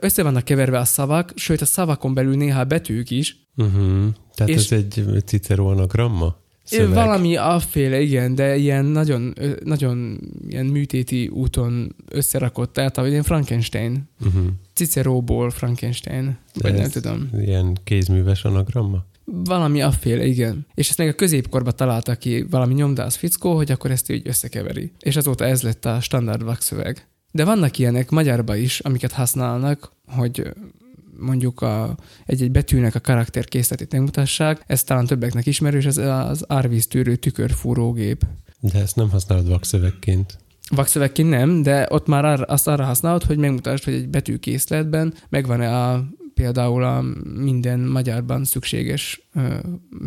össze vannak keverve a szavak, sőt a szavakon belül néha a betűk is. Uh-huh. Tehát És- ez egy Cicero anagramma? Szöveg. Valami afféle, igen, de ilyen nagyon, nagyon ilyen műtéti úton összerakott, tehát ilyen Frankenstein. Uh-huh. Ciceróból Frankenstein, vagy nem tudom. Ilyen kézműves anagramma? Valami afféle, igen. És ezt még a középkorba találta ki valami nyomdász fickó, hogy akkor ezt így összekeveri. És azóta ez lett a standard vakszöveg. De vannak ilyenek magyarba is, amiket használnak, hogy mondjuk a, egy-egy betűnek a karakterkészletét megmutassák. Ez talán többeknek ismerős, ez az árvíztűrő tükörfúrógép. De ezt nem használod vakszövegként. Vakszövegként nem, de ott már arra, azt arra használod, hogy megmutasd, hogy egy betűkészletben megvan-e a, például a minden magyarban szükséges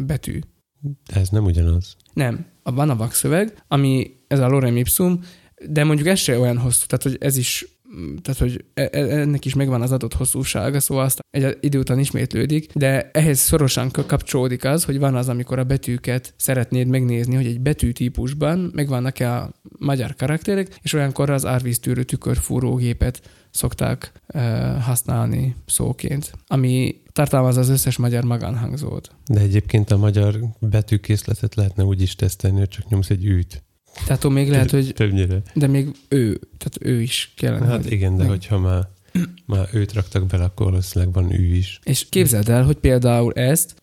betű. De ez nem ugyanaz. Nem. Van a vakszöveg, ami ez a lorem ipsum, de mondjuk ez se olyan hosszú, tehát hogy ez is tehát hogy e, e, ennek is megvan az adott hosszúsága, szóval azt egy idő után ismétlődik, de ehhez szorosan kapcsolódik az, hogy van az, amikor a betűket szeretnéd megnézni, hogy egy betűtípusban megvannak-e a magyar karakterek, és olyankor az árvíztűrő tükörfúrógépet szokták e, használni szóként, ami tartalmaz az összes magyar magánhangzót. De egyébként a magyar betűkészletet lehetne úgy is tesztelni, hogy csak nyomsz egy űt. Tehát attól még lehet, hogy... Többnyire. De még ő, tehát ő is kellene. Hát hogy igen, de meg... hogyha már, már őt raktak bele, akkor valószínűleg van ő is. És képzeld el, hogy például ezt,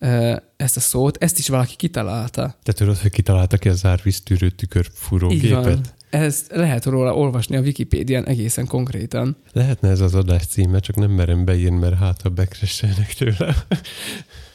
ezt a szót, ezt is valaki kitalálta. Te tudod, hogy kitalálta ki az árvíztűrő tükörfúrógépet? Ez lehet róla olvasni a Wikipédián egészen konkrétan. Lehetne ez az adás címe, csak nem merem beírni, mert hát ha bekresselnek tőle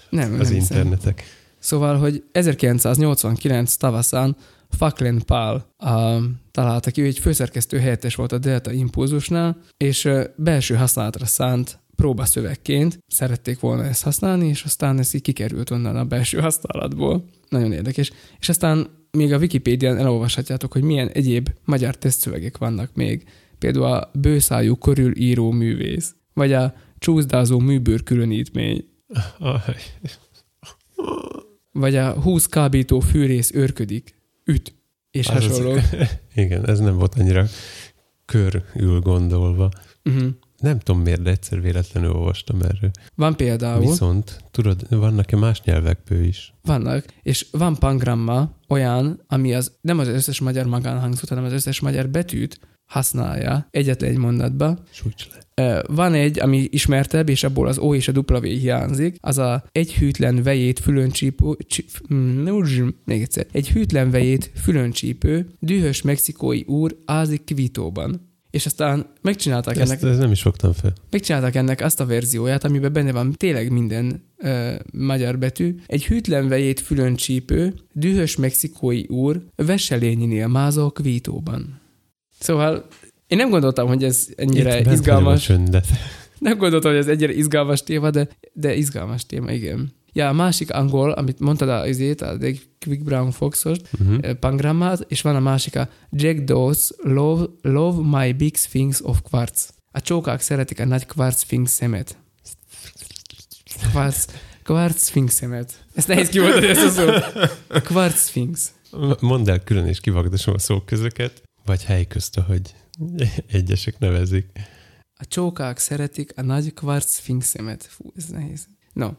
nem, az nem internetek. Hiszem. Szóval, hogy 1989 tavaszán Faklen Pál a, találta ki, ő egy főszerkesztő helyettes volt a Delta Impulzusnál, és belső használatra szánt próbaszövegként szerették volna ezt használni, és aztán ez így kikerült onnan a belső használatból. Nagyon érdekes. És aztán még a Wikipédián elolvashatjátok, hogy milyen egyéb magyar tesztszövegek vannak még. Például a bőszájú körül író művész, vagy a csúszdázó műbőr különítmény. Vagy a 20 kábító fűrész őrködik üt, és az hasonló. Az, igen, ez nem volt annyira körül gondolva. Uh-huh. Nem tudom miért, de egyszer véletlenül olvastam erről. Van például. Viszont, tudod, vannak-e más nyelvekből is? Vannak, és van pangramma olyan, ami az nem az összes magyar magánhangzót, hanem az összes magyar betűt használja egyetlen egy mondatba. Sújts le. Van egy, ami ismertebb, és abból az O és a W hiányzik, az a egy hűtlen vejét fülöncsípő, még egyszer, egy hűtlen vejét fülöncsípő, dühös mexikói úr ázik kvitóban. És aztán megcsinálták ezt, ennek... Ez nem is fogtam fel. Megcsinálták ennek azt a verzióját, amiben benne van tényleg minden ö, magyar betű. Egy hűtlen vejét fülöncsípő, dühös mexikói úr veselényinél mázol kvítóban. Szóval én nem gondoltam, hogy ez ennyire Itt izgalmas. Nem gondoltam, hogy ez ennyire izgalmas téma, de, de izgalmas téma, igen. Ja, a másik angol, amit mondtad az izét, a Quick Brown Foxos, uh-huh. és van a másik a Jack Doss Love, Love My Big Sphinx of Quartz. A csókák szeretik a nagy quartz sphinx szemet. Quartz, quartz sphinx szemet. Ezt nehéz kimondani, ezt a szót. Quartz sphinx. Mondd el külön és kivagdosom a szóközöket, vagy hely közt, hogy Egyesek nevezik. A csókák szeretik a nagy kvarc sphinxemet. Fú, ez nehéz. No,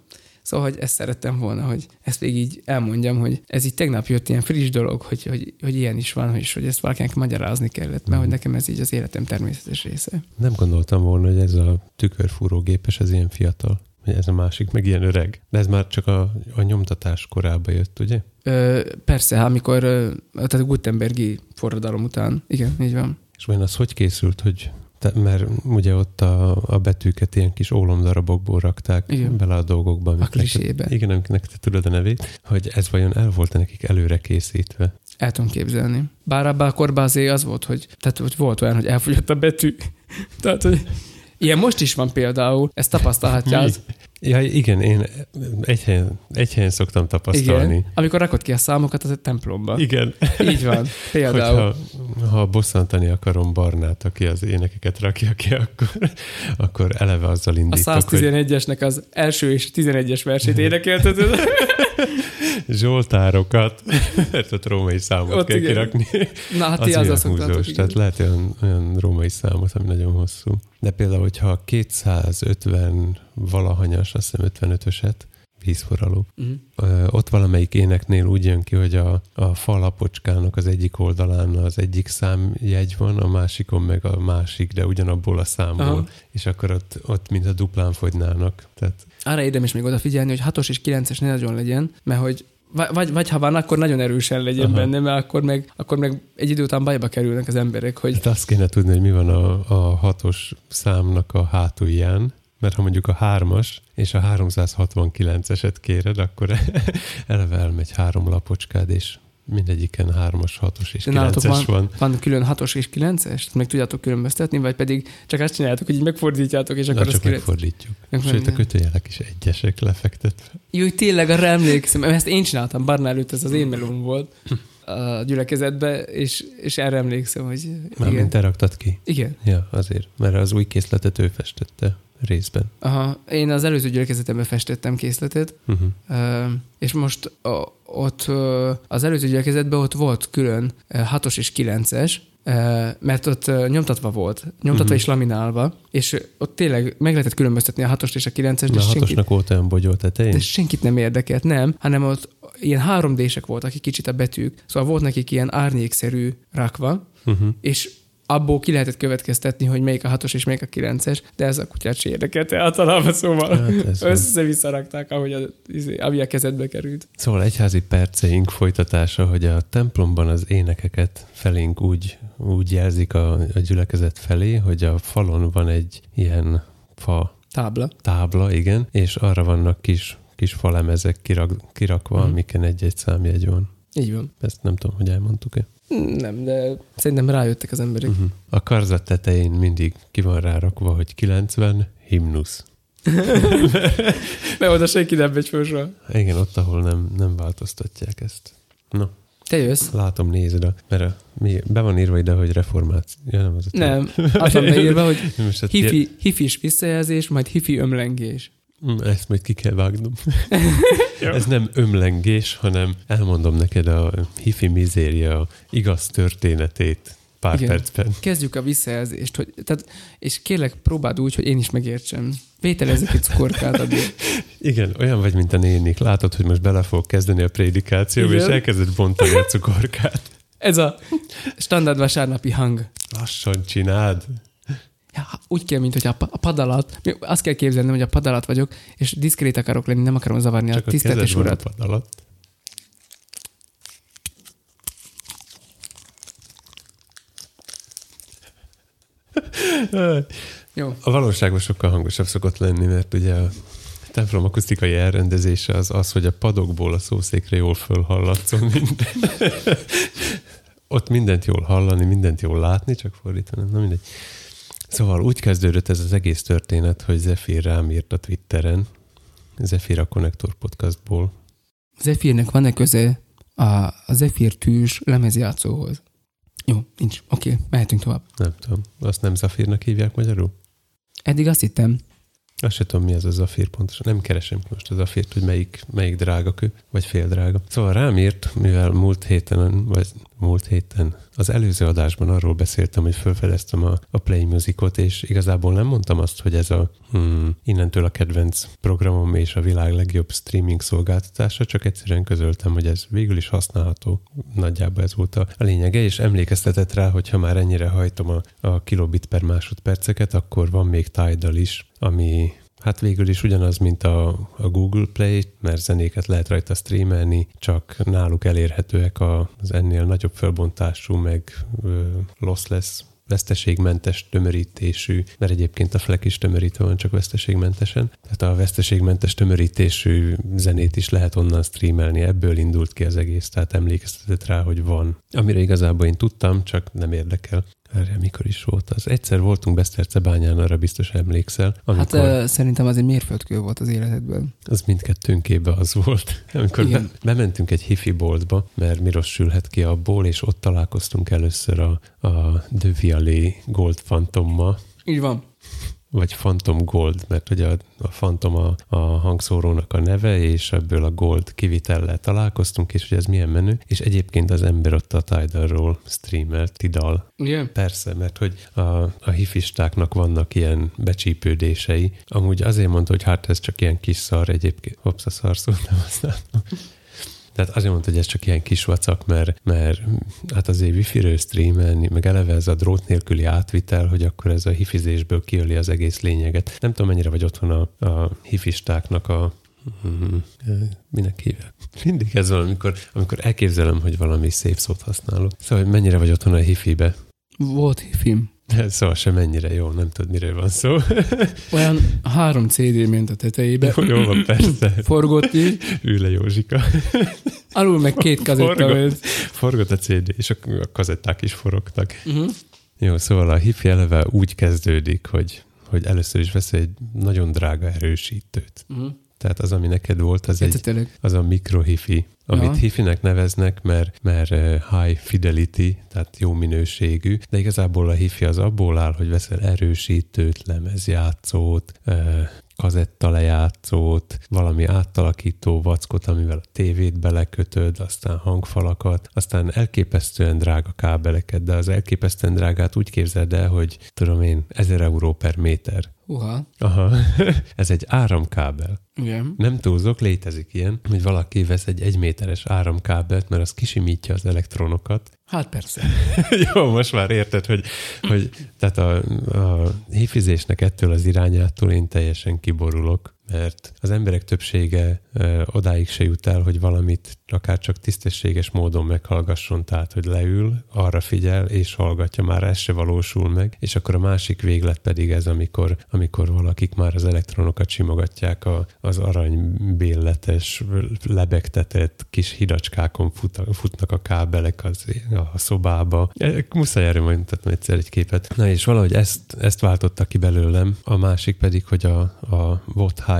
Szóval, hogy ezt szerettem volna, hogy ezt még így elmondjam, hogy ez így tegnap jött ilyen friss dolog, hogy, hogy, hogy ilyen is van, hogy, hogy ezt valakinek magyarázni kellett, mert hogy mhm. nekem ez így az életem természetes része. Nem gondoltam volna, hogy ez a tükörfúrógépes, ez ilyen fiatal. Ez a másik, meg ilyen öreg. De ez már csak a, a nyomtatás korába jött, ugye? Ö, persze, amikor, tehát a Gutenbergi forradalom után. Igen, így van. És vajon az hogy készült, hogy te, mert ugye ott a, a betűket ilyen kis ólomdarabokból rakták igen. bele a dolgokba. A klisébe. Igen, amiknek te tudod a nevét, hogy ez vajon el volt nekik előre készítve. El tudom képzelni. Bár abban a korban azért az volt, hogy, tehát, hogy volt olyan, hogy elfogyott a betű. tehát, hogy ilyen most is van például, ezt tapasztalhatjátok. Ja, igen, én egy helyen, egy helyen szoktam tapasztalni. Igen, amikor rakod ki a számokat az egy templomba. Igen. Így van, például. Hogyha, ha bosszantani akarom Barnát, aki az énekeket rakja ki, akkor, akkor eleve azzal indítok, A 111-esnek az első és 11-es versét énekelted. Zsoltárokat, mert ott római számot Ott kell igen. kirakni. Na, hát az, az húzós, tehát lehet olyan, olyan római számot, ami nagyon hosszú. De például, hogyha 250 valahanyas, azt hiszem 55-öset vízforraló. Ö, ott valamelyik éneknél úgy jön ki, hogy a, a falapocskának az egyik oldalán az egyik számjegy van, a másikon meg a másik, de ugyanabból a számból. Aha. És akkor ott, ott mint a duplán fogynának. Tehát Arra érdemes még odafigyelni, hogy hatos és kilences ne nagyon legyen, mert hogy vagy, vagy, ha van, akkor nagyon erősen legyen. Aha. benne, mert akkor meg, akkor meg egy idő után bajba kerülnek az emberek, hogy Hát azt kéne tudni, hogy mi van a, a hatos számnak a hátulján, mert ha mondjuk a hármas és a 369-eset kéred, akkor eleve elmegy három lapocskád, és mindegyiken hármas, hatos és kilences van. van külön hatos és kilences, meg tudjátok különböztetni, vagy pedig csak azt csináljátok, hogy így megfordítjátok, és Na, akkor az csak kilenc. megfordítjuk. Meg- Sőt, a kötőjelek is egyesek lefektetve. Jó, tényleg arra emlékszem, ezt én csináltam, Barna előtt ez az én melóm volt a gyülekezetbe, és, és erre emlékszem, hogy Mármint te raktad ki. Igen. Ja, azért. Mert az új készletet ő festette részben. Aha, én az előző gyülekezetemben festettem készletet, Uh-huh. És most ott az előző gyülekezetben ott volt külön ö, hatos és kilences, ö, mert ott nyomtatva volt, nyomtatva uh-huh. és laminálva, és ott tényleg meg lehetett különböztetni a hatost és a kilences, de, a hatosnak volt olyan bogyó tetején? de senkit nem érdekelt, nem, hanem ott ilyen 3D-sek voltak, akik kicsit a betűk, szóval volt nekik ilyen árnyékszerű rakva, Uh-huh. és abból ki lehetett következtetni, hogy melyik a hatos és melyik a kilences, de ez a kutyát se érdekelte általában, szóval Hát ez van. össze-visszarakták, ahogy a, izé, ami a kezedbe került. Szóval egyházi perceink folytatása, hogy a templomban az énekeket felénk úgy, úgy jelzik a, a gyülekezet felé, hogy a falon van egy ilyen fa Tábla. tábla, igen, és arra vannak kis, kis falemezek kirak, kirakva, mm. amiken egy-egy számjegy van. Így van. Ezt nem tudom, hogy elmondtuk-e. Nem, de szerintem rájöttek az emberek. Uh-huh. A karzat tetején mindig ki van rárakva, hogy 90 himnusz. Mert oda senki nem megy soha. Igen, ott, ahol nem, nem változtatják ezt. No, Te jössz? látom, nézd, a- mert a, mi, be van írva ide, hogy reformáció. Ja, nem, az a Nem. Az van beírva, hogy hát hifi, hifis visszajelzés, majd hifi ömlengés. Mm, Ezt majd ki kell vágnom. Ez nem ömlengés, hanem elmondom neked a hifi mizéria igaz történetét pár Igen. percben. Kezdjük a visszajelzést, hogy, tehát, és kérlek, próbáld úgy, hogy én is megértsem. Vételezzek egy cukorkát addig. Igen, olyan vagy, mint a nénik. Látod, hogy most bele fog kezdeni a prédikációba, és Igen. elkezded bontani a cukorkát. Ez a standard vasárnapi hang. Lassan csináld. Úgy kell, mint hogy a, a pad alatt, mi- azt kell képzelnem, hogy a pad alatt vagyok, és diszkrét akarok lenni, nem akarom zavarni Csak a a a urat. pad alatt. Jó. A valóságban sokkal hangosabb szokott lenni, mert ugye a templom akusztikai elrendezése az az, hogy a padokból a szószékre jól fölhallatszon minden. Ott mindent jól hallani, mindent jól látni, csak fordítani, na mindegy. Szóval úgy kezdődött ez az egész történet, hogy Zephyr rám írt a Twitteren, Zephyr a Connector podcastból. Zephyrnek van-e köze a, a Zephyr tűs lemezjátszóhoz? Jó, nincs. Oké, okay, mehetünk tovább. Nem tudom, azt nem Zafirnak hívják magyarul? Eddig azt hittem, Azt se tudom, mi ez a Zafir pontosan. Nem keresem most a Zafirt, hogy melyik, melyik drága kő, vagy fél drága. Szóval rám írt, mivel múlt héten, vagy múlt héten, az előző adásban arról beszéltem, hogy felfedeztem a, a Play Musicot, és igazából nem mondtam azt, hogy ez a hmm, innentől a kedvenc programom és a világ legjobb streaming szolgáltatása, csak egyszerűen közöltem, hogy ez végül is használható. Nagyjából ez volt a, a lényege, és emlékeztetett rá, hogy ha már ennyire hajtom a, a kilobit per másodperceket, akkor van még Tidal is, ami Hát végül is ugyanaz, mint a, a Google Play, mert zenéket lehet rajta streamelni, csak náluk elérhetőek az ennél nagyobb felbontású, meg ö, lossless veszteségmentes tömörítésű, mert egyébként a Fleck is tömörítve van, csak veszteségmentesen. Tehát a veszteségmentes tömörítésű zenét is lehet onnan streamelni, ebből indult ki az egész, tehát emlékeztetett rá, hogy van. Amire igazából én tudtam, csak nem érdekel. Erre mikor is volt az? Egyszer voltunk Besztercebányán, arra biztos emlékszel. Amikor... hát uh, szerintem az egy mérföldkő volt az életedben. Az mindkettőnkébe az volt. Amikor be, Igen. bementünk egy hifi boltba, mert mi rossz sülhet ki abból, és ott találkoztunk először a, a De Vialé Gold Phantommal, Így van. Vagy Phantom Gold, mert ugye a, a Phantom a, a hangszórónak a neve, és ebből a Gold kivitellel találkoztunk, és hogy ez milyen menő, és egyébként az ember ott a Tidalról streamelt, Tidal. Igen? Persze, mert hogy a, a hifistáknak vannak ilyen becsípődései. Amúgy azért mondta, hogy hát ez csak ilyen kis szar egyébként. Hops, a szar szót nem használtam. Tehát azért mondta, hogy ez csak ilyen kis vacak, mert, mert hát azért wifi-ről streamelni, meg eleve ez a drót nélküli átvitel, hogy akkor ez a hifizésből kiöli az egész lényeget. Nem tudom, mennyire vagy otthon a, a hifistáknak a Hmm, minek hívják? Mindig ez van, amikor, amikor elképzelem, hogy valami szép szót használok. Szóval, hogy mennyire vagy otthon a hifibe? Volt hifim. Szóval sem mennyire jó, nem tudod, miről van szó. Olyan három CD ment a tetejébe. Jó, jó van, persze. Forgott így. Ülj le, Józsika. Alul meg két kazetta Forgott, forgott a CD, és a, a kazetták is forogtak. Uh-huh. Jó, szóval a hifi eleve úgy kezdődik, hogy, hogy először is vesz egy nagyon drága erősítőt. Uh-huh. Tehát az, ami neked volt, az egy, Tényleg. az a mikrohifi, amit Aha. hifinek neveznek, mert, mert eh, high fidelity, tehát jó minőségű, de igazából a hifi az abból áll, hogy veszel erősítőt, lemezjátszót, eh, kazettalejátszót, valami áttalakító vackot, amivel a tévét belekötöd, aztán hangfalakat, aztán elképesztően drága kábeleket, de az elképesztően drágát úgy képzeld el, hogy tudom én, 1000 euró per méter. Uha. Aha, ez egy áramkábel. Igen. Nem túlzok, létezik ilyen, hogy valaki vesz egy egyméteres áramkábelt, mert az kisimítja az elektronokat. Hát persze. Jó, most már érted, hogy, hogy tehát a, a hifizésnek ettől az irányától én teljesen kiborulok, mert az emberek többsége ö, odáig se jut el, hogy valamit akár csak tisztességes módon meghallgasson, tehát hogy leül, arra figyel és hallgatja, már ez se valósul meg, és akkor a másik véglet pedig ez, amikor, amikor valakik már az elektronokat simogatják a, az aranybéletes, lebegtetett kis hidacskákon fut, futnak a kábelek az, a szobába. E, Muszáj erről majd mutatnom egyszer egy képet. Na és valahogy ezt, ezt váltotta ki belőlem, a másik pedig, hogy a, a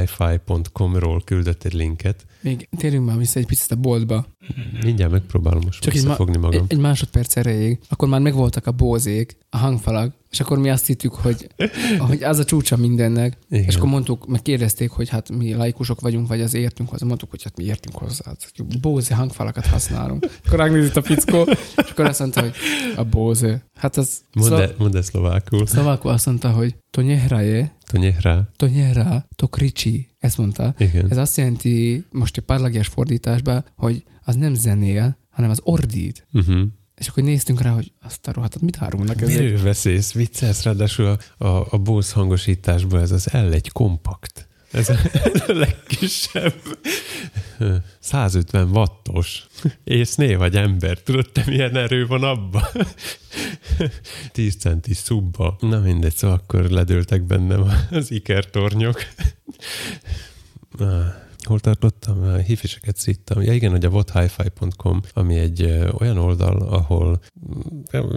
whathifi.com-ról küldött egy linket. Még térjünk már vissza egy picit a boltba. Mindjárt megpróbálom most Csak egy, ma- visszafogni magam. egy, másodperc erejéig. Akkor már megvoltak a bózék, a hangfalak, és akkor mi azt hittük, hogy, hogy az a csúcsa mindennek. Igen. És akkor mondtuk, meg kérdezték, hogy hát mi laikusok vagyunk, vagy az értünk hozzá. Mondtuk, hogy hát mi értünk hozzá. Hát, Bóze hangfalakat használunk. Akkor ránézett a fickó, és akkor azt mondta, hogy a Bóze. Hát az Mondd, szlo- mondd szlovákul. szlovákul azt mondta, hogy to nie hraje, To rá. to nie hrá, to kričí. Ezt mondta. Igen. Ez azt jelenti most a parlagiás fordításban, hogy az nem zenél, hanem az ordít. Uh-huh. És akkor néztünk rá, hogy azt a rohadtat mit árulnak ezek? Miről beszélsz? Viccelsz, ráadásul a, a, a Bose hangosításban ez az L1 kompakt. Ez a, ez a legkisebb. 150 wattos. Észné vagy ember. Tudod, te milyen erő van abban? 10 centi szubba. Na mindegy, szóval akkor ledőltek bennem az ikertornyok. Hol tartottam? Hifiseket szittam. Ja igen, hogy a whathifi.com, ami egy olyan oldal, ahol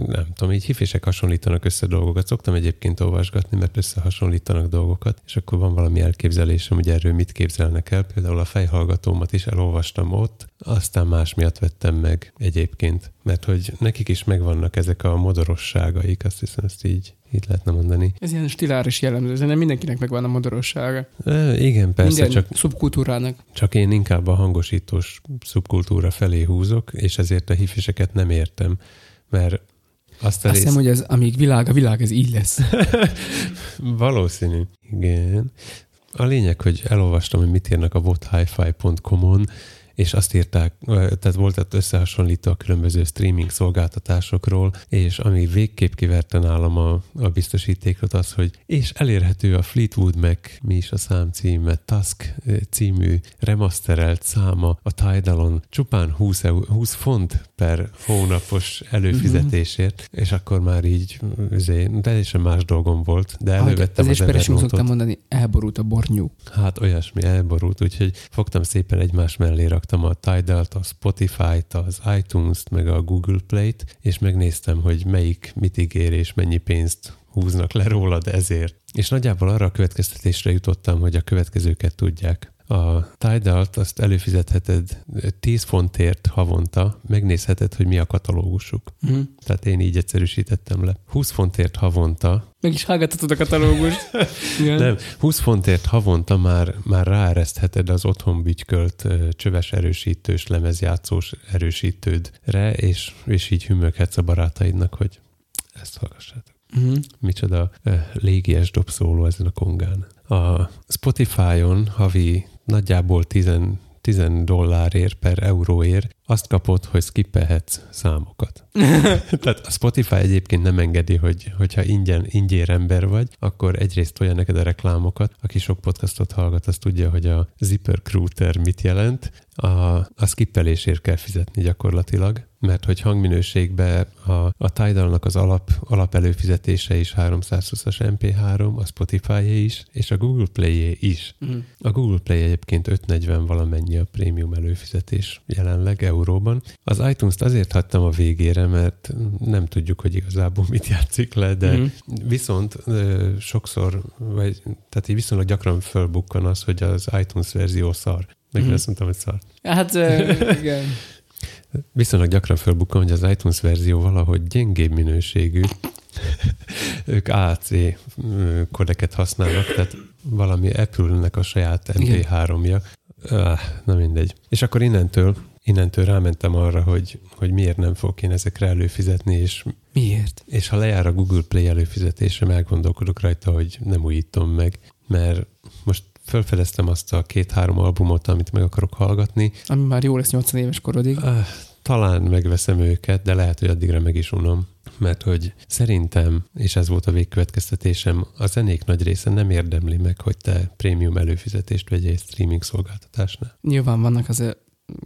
nem tudom, így hifisek hasonlítanak össze dolgokat. Szoktam egyébként olvasgatni, mert összehasonlítanak dolgokat, és akkor van valami elképzelésem, hogy erről mit képzelnek el. Például a fejhallgatómat is elolvastam ott, aztán más miatt vettem meg egyébként, mert hogy nekik is megvannak ezek a modorosságaik, azt hiszem, ezt így, így lehetne mondani. Ez ilyen stiláris jellemző, de nem mindenkinek megvan a modorossága. E, igen, persze, Minden csak szubkultúrának. Csak én inkább a hangosítós szubkultúra felé húzok, és ezért a hifiseket nem értem, mert azt a Azt hiszem, hogy ez, amíg világ, a világ, ez így lesz. Valószínű. Igen. A lényeg, hogy elolvastam, hogy mit írnak a whathifi.com-on, és azt írták, tehát volt ott összehasonlító a különböző streaming szolgáltatásokról, és ami végképp kiverte nálam a, a biztosítékot az, hogy és elérhető a Fleetwood Mac, mi is a szám címe, Task című remasterelt száma a Tidalon csupán 20, eu- 20 font per hónapos előfizetésért, Mhm. és akkor már így azért, teljesen más dolgom volt, de elővettem az az Evernote-ot. szoktam mondani, elborult a bornyú. Hát olyasmi elborult, úgyhogy fogtam szépen egymás mellé raktam a Tidal-t, a Spotify-t, az iTunes-t, meg a Google Play-t, és megnéztem, hogy melyik mit ígér és mennyi pénzt húznak le rólad ezért. És nagyjából arra a következtetésre jutottam, hogy a következőket tudják. A Tidal-t azt előfizetheted 10 fontért havonta, megnézheted, hogy mi a katalógusuk. Uh-huh. Tehát én így egyszerűsítettem le. 20 fontért havonta Meg is hallgathatod a katalógust. Igen. Nem, 20 fontért havonta már, már ráeresztheted az otthon bütykölt csöves erősítős, lemezjátszós erősítődre, és, és így hümöghetsz a barátaidnak, hogy ezt hallgassátok. Uh-huh. Micsoda légies dobszóló ezen a kongán. A Spotify-on havi nagyjából 10, 10 dollárért per euróért azt kapod, hogy skippelhetsz számokat. Tehát a Spotify egyébként nem engedi, hogy, hogyha ingyen, ingyér ember vagy, akkor egyrészt tolja neked a reklámokat. Aki sok podcastot hallgat, az tudja, hogy a Zipper Cruiter mit jelent. A, a skippelésért kell fizetni gyakorlatilag, mert hogy hangminőségben a, a Tidal-nak az alap, alap előfizetése is 320-as MP3, a spotify is, és a Google play is. Uh-huh. A Google Play egyébként 540 valamennyi a prémium előfizetés jelenleg euróban. Az iTunes-t azért hagytam a végére, mert nem tudjuk, hogy igazából mit játszik le, de mm. viszont sokszor, vagy, tehát így viszonylag gyakran fölbukkan az, hogy az iTunes verzió szar. Meg mm. azt mondtam, hogy szar. Hát igen. Viszonylag gyakran fölbukkan, hogy az iTunes verzió valahogy gyengébb minőségű. ők AC ö, kodeket használnak, tehát valami Apple-nek a saját MP3-ja. Ah, na mindegy. És akkor innentől, innentől rámentem arra, hogy, hogy miért nem fogok én ezekre előfizetni, és, Miért? és ha lejár a Google Play előfizetése, elgondolkodok rajta, hogy nem újítom meg, mert most felfedeztem azt a két-három albumot, amit meg akarok hallgatni, Ami már jó lesz 80 éves korodig. Ah, talán megveszem őket, de lehet, hogy addigra meg is unom. Mert hogy szerintem, és ez volt a végkövetkeztetésem, a zenék nagy része nem érdemli meg, hogy te prémium előfizetést vegyél egy streaming szolgáltatásnál. Nyilván vannak az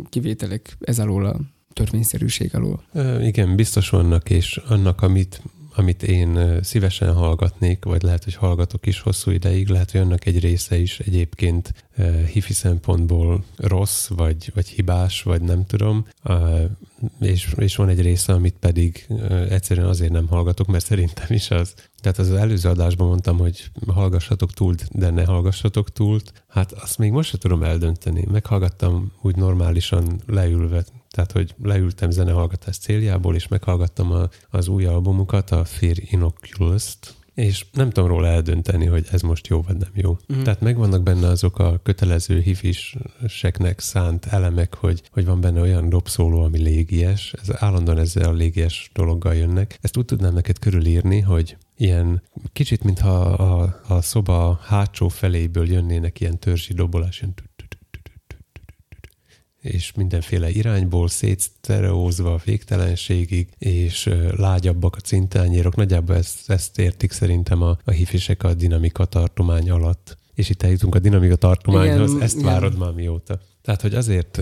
kivételek ez alól a törvényszerűség alól. Igen, biztos vannak, és annak, amit, amit én szívesen hallgatnék, vagy lehet, hogy hallgatok is hosszú ideig, lehet, hogy annak egy része is egyébként hifi szempontból rossz, vagy, vagy hibás, vagy nem tudom, és, és van egy része, amit pedig egyszerűen azért nem hallgatok, mert szerintem is az. Tehát az előző adásban mondtam, hogy hallgassatok túlt, de ne hallgassatok túlt. Hát azt még most sem tudom eldönteni. Meghallgattam úgy normálisan leülve, tehát hogy leültem zenehallgatás céljából, és meghallgattam a, az új albumukat, a Fear Inoculus-t, és nem tudom róla eldönteni, hogy ez most jó vagy nem jó. Mm. Tehát megvannak benne azok a kötelező hifiseknek szánt elemek, hogy, hogy van benne olyan dobszóló, ami légies. Ez állandóan ezzel a légies dologgal jönnek. Ezt úgy tudnám neked körülírni, hogy ilyen kicsit, mintha a, a szoba hátsó feléből jönnének ilyen törzsi dobolás, ilyen és mindenféle irányból szétsztereózva a végtelenségig, és lágyabbak a cintányérok. Nagyjából ezt, ezt értik szerintem a, a hifisek a dinamika tartomány alatt. És itt eljutunk a dinamika tartományhoz, Igen, ezt igen. várod már mióta. Tehát, hogy azért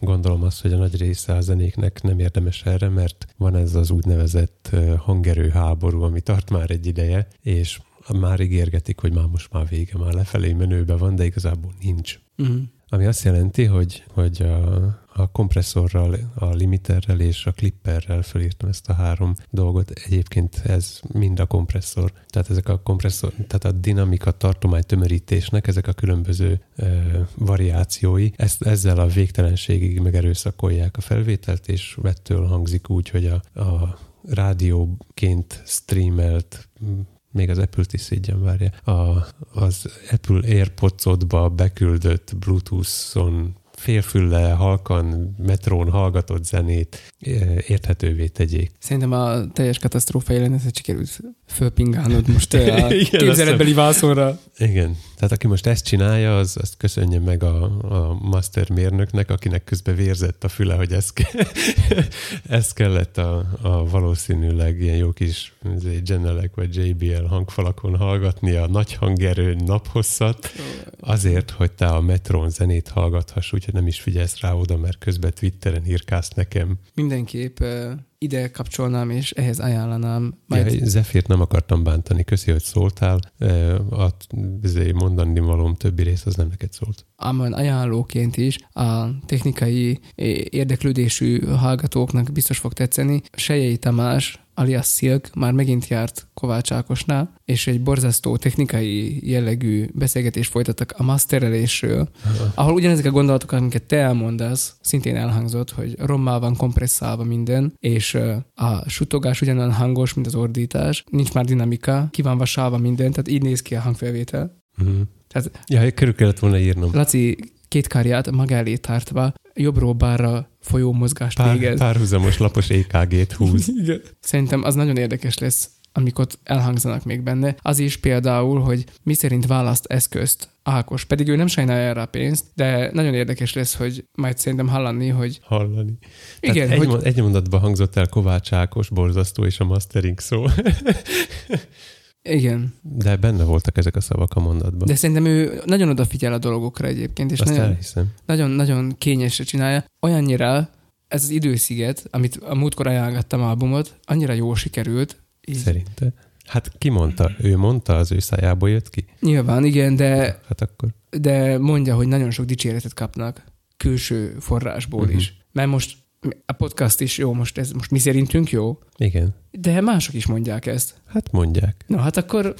gondolom azt, hogy a nagy része a zenéknek nem érdemes erre, mert van ez az úgynevezett hangerő háború, ami tart már egy ideje, és már ígérgetik, hogy már most már vége, már lefelé menőbe van, de igazából nincs. Uh-huh. Ami azt jelenti, hogy, hogy a, a kompresszorral, a limiterrel és a clipperrel felírtam ezt a három dolgot. Egyébként ez mind a kompresszor. Tehát ezek a kompresszor, tehát a dinamika tartomány tömörítésnek ezek a különböző ö, variációi, ezt, ezzel a végtelenségig megerőszakolják a felvételt, és vettől hangzik úgy, hogy a, a rádióként streamelt még az Apple-t is szégyen várja, a, az Apple AirPods-odba beküldött Bluetooth-on félfülle, halkan, metrón hallgatott zenét eh, érthetővé tegyék. Szerintem a teljes katasztrófa jelenetet sikerült fölpingálnod most ö, a képzeletbeli vászonra. Igen. Tehát aki most ezt csinálja, az azt köszönje meg a, a master mérnöknek, akinek közben vérzett a füle, hogy ez, ke- ez kellett a, a valószínűleg ilyen jó kis Genelec vagy JBL hangfalakon hallgatni a nagy hangerőn naphosszat, azért, hogy te a metrón zenét hallgathass, úgyhogy nem is figyelsz rá oda, mert közben Twitteren írkálsz nekem. Mindenképp ide kapcsolnám, és ehhez ajánlanám. Majd Ja, Zephyrt nem akartam bántani, köszi, hogy szóltál. A izé, mondani valóm többi rész az nem neked szólt. Amon ajánlóként is a technikai érdeklődésű hallgatóknak biztos fog tetszeni. Sejei Tamás alias Silk már megint járt Kovács Ákosnál, és egy borzasztó technikai jellegű beszélgetést folytattak a masterelésről, Aha. ahol ugyanezek a gondolatok, amiket te elmondasz, szintén elhangzott, hogy rommá van kompresszálva minden, és a sutogás ugyanolyan hangos, mint az ordítás, nincs már dinamika, ki van vasalva minden, tehát így néz ki a hangfelvétel. Uh-huh. Tehát- Ja, körül kellett volna írnom. Laci két kárját maga elé tartva jobbról balra folyó mozgást Pár, végez. párhuzamos lapos EKG-t húz. Igen. Szerintem az nagyon érdekes lesz, amik ott elhangzanak még benne. Az is például, hogy mi szerint választ eszközt Ákos, pedig ő nem sajnálja erre a pénzt, de nagyon érdekes lesz, hogy majd szerintem hallani, hogy Hallani. igen, Tehát egy, hogy hogy... egy mondatban hangzott el Kovács Ákos, borzasztó és a mastering szó. igen. De benne voltak ezek a szavak a mondatban. De szerintem ő nagyon odafigyel a dolgokra egyébként, és Azt nagyon, elhiszem. nagyon, nagyon kényesre csinálja. Olyannyira ez az idősziget, amit a múltkor ajánlottam albumot, annyira jól sikerült. Így. Szerinte. Hát ki mondta? Ő mondta, az ő szájából jött ki? Nyilván, igen, de, Hát akkor de mondja, hogy nagyon sok dicséretet kapnak külső forrásból uh-huh. is. Mert most a podcast is jó, most ez most mi szerintünk jó, igen. de mások is mondják ezt. Hát mondják. No, hát akkor,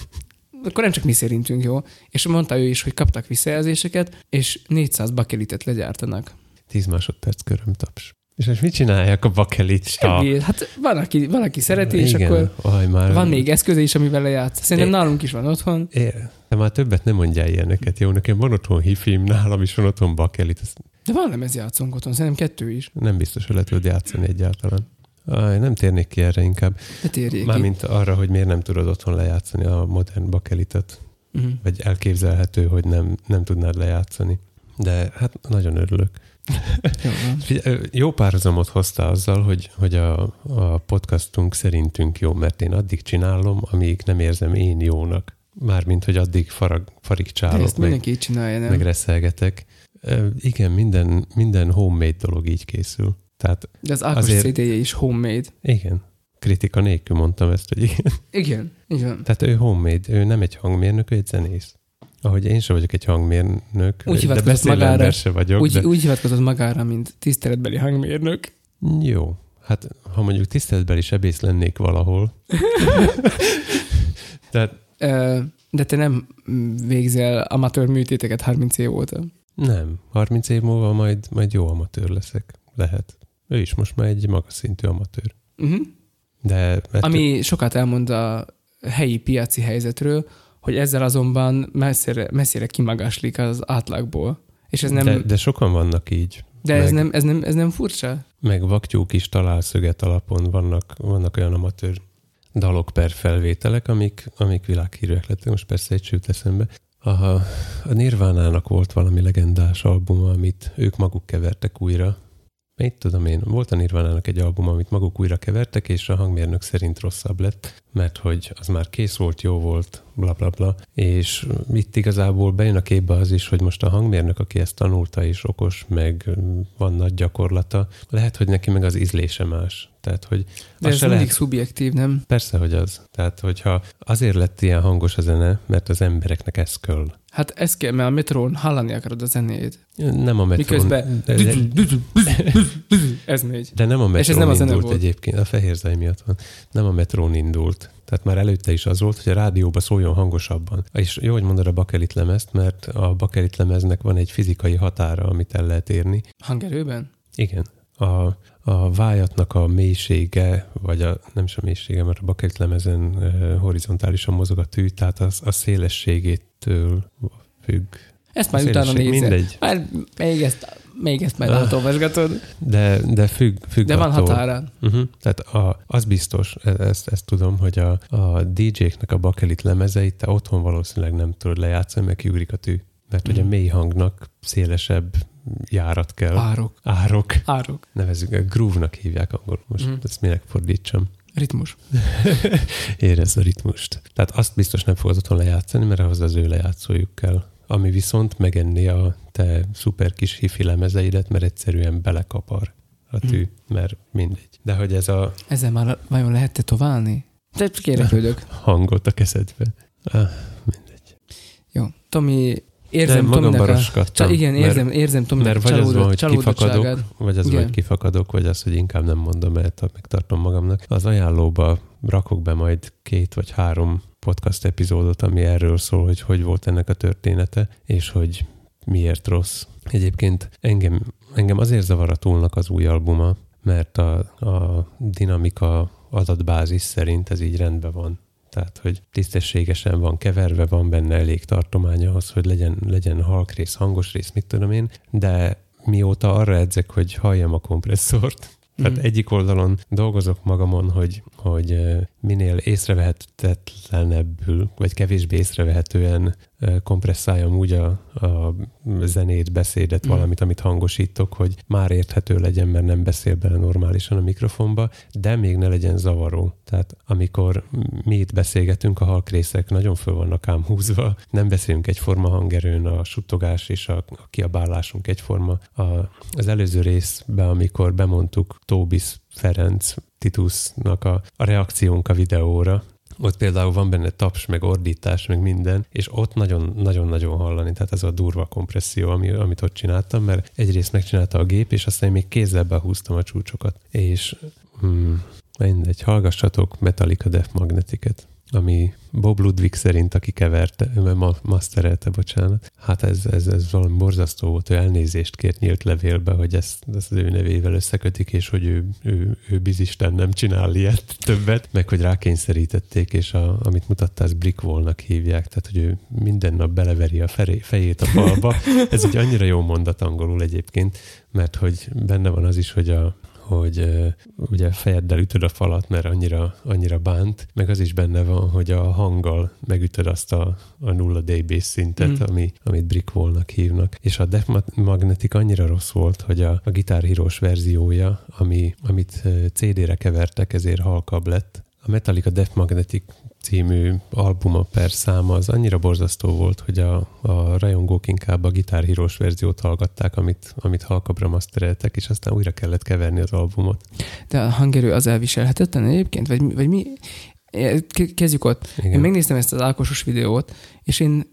akkor nem csak mi szerintünk jó. És mondta ő is, hogy kaptak visszajelzéseket, és 400 bakelitet legyártanak. 10 másodperc körömtaps. És most mit csinálják a bakelit? Semmi. Hát van, aki, van, aki szereti, és Igen. akkor Aj, már van még eszköze is, amivel lejátsz. Szerintem É. nálunk is van otthon. É, de már többet nem mondjál ilyeneket, jó? Nekem van otthon hifim, nálam is van otthon bakelit. Ez De van lemezjátszónk otthon, szerintem kettő is. nem biztos, hogy le tudod játszani egyáltalán. Aj, nem térnék ki erre inkább. Ne térjék ki. Mármint arra, hogy miért nem tudod otthon lejátszani a modern bakelitet. Uh-huh. Vagy elképzelhető, hogy nem, nem tudnád lejátszani. De hát nagyon örülök. Jó, Jó párhuzamot hozta azzal, hogy, hogy a, a podcastunk szerintünk jó, mert én addig csinálom, amíg nem érzem én jónak. Mármint, hogy addig farag, De farigcsálok, ezt meg, mindenki így csinálja, nem? meg reszelgetek. Ö, Igen, minden, minden homemade dolog így készül. Tehát De az Ákos Azért- CD-je is homemade. igen, kritika nélkül mondtam ezt, hogy igen. Igen, igen. Tehát ő homemade, ő nem egy hangmérnök, ő egy zenész. Ahogy én sem vagyok egy hangmérnök, Úgy de magára. se vagyok. Úgy, de... úgy hivatkozott magára, mint tiszteletbeli hangmérnök. Jó. Hát, ha mondjuk tiszteletbeli sebész lennék valahol. Tehát Ö, De te nem végzel amatőr műtéteket 30 év óta. nem. 30 év múlva majd, majd jó amatőr leszek. Lehet. Ő is most már egy magas szintű amatőr. Uh-huh. De mert Ami sokat elmond a helyi piaci helyzetről, hogy ezzel azonban messzire, messzire kimagaslik az átlagból. És ez nem, de, de, sokan vannak így. de ez, meg- nem, ez, nem, ez nem furcsa? Meg vaktyúk is találszöget alapon vannak, vannak olyan amatőr dalok per felvételek, amik, amik világhírűek lettek. Most persze egy sőt eszembe. A, a Nirvánának volt valami legendás albuma, amit ők maguk kevertek újra. Mit tudom én, volt a Nirvánának egy album, amit maguk újra kevertek, és a hangmérnök szerint rosszabb lett, mert hogy az már kész volt, jó volt, bla bla bla. És itt igazából bejön a képbe az is, hogy most a hangmérnök, aki ezt tanulta és okos, meg van nagy gyakorlata, lehet, hogy neki meg az ízlése más. Tehát, hogy De ez mindig lehet, szubjektív, nem? persze, hogy az. Tehát, hogyha azért lett ilyen hangos a zene, mert az embereknek ez kell. Hát ez kell, mert a metrón hallani akarod a zenét. Nem a metrón. Miközben De, de, ez megy. de nem a metrón És ez nem a zene indult volt. egyébként, a fehérzaj miatt van. Nem a metrón indult. Tehát már előtte is az volt, hogy a rádióba szóljon hangosabban. És jó, hogy mondod a bakelit lemezt, mert a bakelit lemeznek van egy fizikai határa, amit el lehet érni. Hangerőben? Igen. A, a vájatnak a mélysége, vagy a, nem is a mélysége, mert a bakelit lemezen horizontálisan mozog a tű, tehát az, a szélességétől függ. Ezt már utána nézed. Mindegy, Már még ezt, még ezt majd Ah. átolvasgatod. de, de függ, függ De van attól. határa. Uh-huh. Tehát a, az biztos, e- ezt, ezt tudom, hogy a, a DJ-knek a bakelit lemezeit te otthon valószínűleg nem tudod lejátszani, mert kiugrik a tű. Mert hogy a Mhm. mély hangnak szélesebb járat kell. Árok. Árok. Árok. Nevezzük, groove-nak hívják angolul. Most Mhm. ezt minek fordítsam? Ritmus. Érezd a ritmust. Tehát azt biztos nem fogod otthon lejátszani, mert ahhoz az ő lejátszójuk kell. Ami viszont megenni a te szuper kis hifi lemezeidet, mert egyszerűen belekapar a tű, Mhm. mert mindegy. De hogy ez a Ezzel már vajon lehet tetoválni? Csak érdeklődök. hangot a kezedbe. Ah, mindegy. Jó. Tomi, érzem Nem, magamban roskadtam, Csa, igen, mert- érzem, Tominak Mert vagy az van, csalódott, hogy kifakadok, vagy az, Igen. hogy kifakadok, vagy az, hogy inkább nem mondom el, megtartom magamnak. Az ajánlóba rakok be majd két vagy három podcast epizódot, ami erről szól, hogy hogy volt ennek a története, és hogy miért rossz. Egyébként engem, engem azért zavar a túlnak az új albuma, mert a, a dinamika adatbázis szerint ez így rendben van. Tehát, hogy tisztességesen van keverve, van benne elég tartomány ahhoz, hogy legyen, legyen halk rész, hangos rész, mit tudom én, de mióta arra edzek, hogy halljam a kompresszort, tehát Mhm. egyik oldalon dolgozok magamon, hogy, hogy minél észrevehetetlenebbül, vagy kevésbé észrevehetően eh, kompresszáljam úgy a, a zenét, beszédet, Mhm. valamit, amit hangosítok, hogy már érthető legyen, mert nem beszél bele normálisan a mikrofonba, de még ne legyen zavaró. Tehát amikor mi itt beszélgetünk, a halkrészek nagyon föl vannak ám húzva, nem beszélünk egyforma hangerőn, a suttogás és a, a kiabálásunk egyforma. A, az előző részben, amikor bemondtuk Tóbis Ferenc Titusnak a, a reakciónk a videóra, ott például van benne taps, meg ordítás, meg minden, és ott nagyon- nagyon-nagyon hallani, tehát ez a durva kompresszió, ami, amit ott csináltam, mert egyrészt megcsinálta a gép, és aztán még kézzel behúztam a csúcsokat. És hmm, mindegy, hallgassatok Metallica Death Magnetiket, ami Bob Ludwig szerint, aki keverte, ma, masterelte, bocsánat. Hát ez, ez, ez valami borzasztó volt, ő elnézést kért nyílt levélbe, hogy ezt, ezt az ő nevével összekötik, és hogy ő, ő, ő bizisten nem csinál ilyet többet, meg hogy rákényszerítették, és a, amit mutattál, ezt Brickwallnak hívják, tehát hogy ő minden nap beleveri a feré, fejét a falba. Ez egy annyira jó mondat angolul egyébként, mert hogy benne van az is, hogy a, hogy ugye fejeddel ütöd a falat, mert annyira, annyira bánt, meg az is benne van, hogy a hanggal megütöd azt a, a nulla dB szintet, Mm. ami, amit Brickwallnak hívnak. És a Death Ma- Magnetic annyira rossz volt, hogy a, a gitárhírós verziója, ami, amit CD-re kevertek, ezért halkabb lett. A Metallica Death Magnetic című albuma per száma az annyira borzasztó volt, hogy a, a rajongók inkább a gitárhírós verziót hallgatták, amit, amit halkabbra mastereltek, és aztán újra kellett keverni az albumot. De a hangerő az elviselhetetlen egyébként? Vagy, vagy mi? Ke- Kezdjük ott. Igen. Én megnéztem ezt az Ákosos videót, és én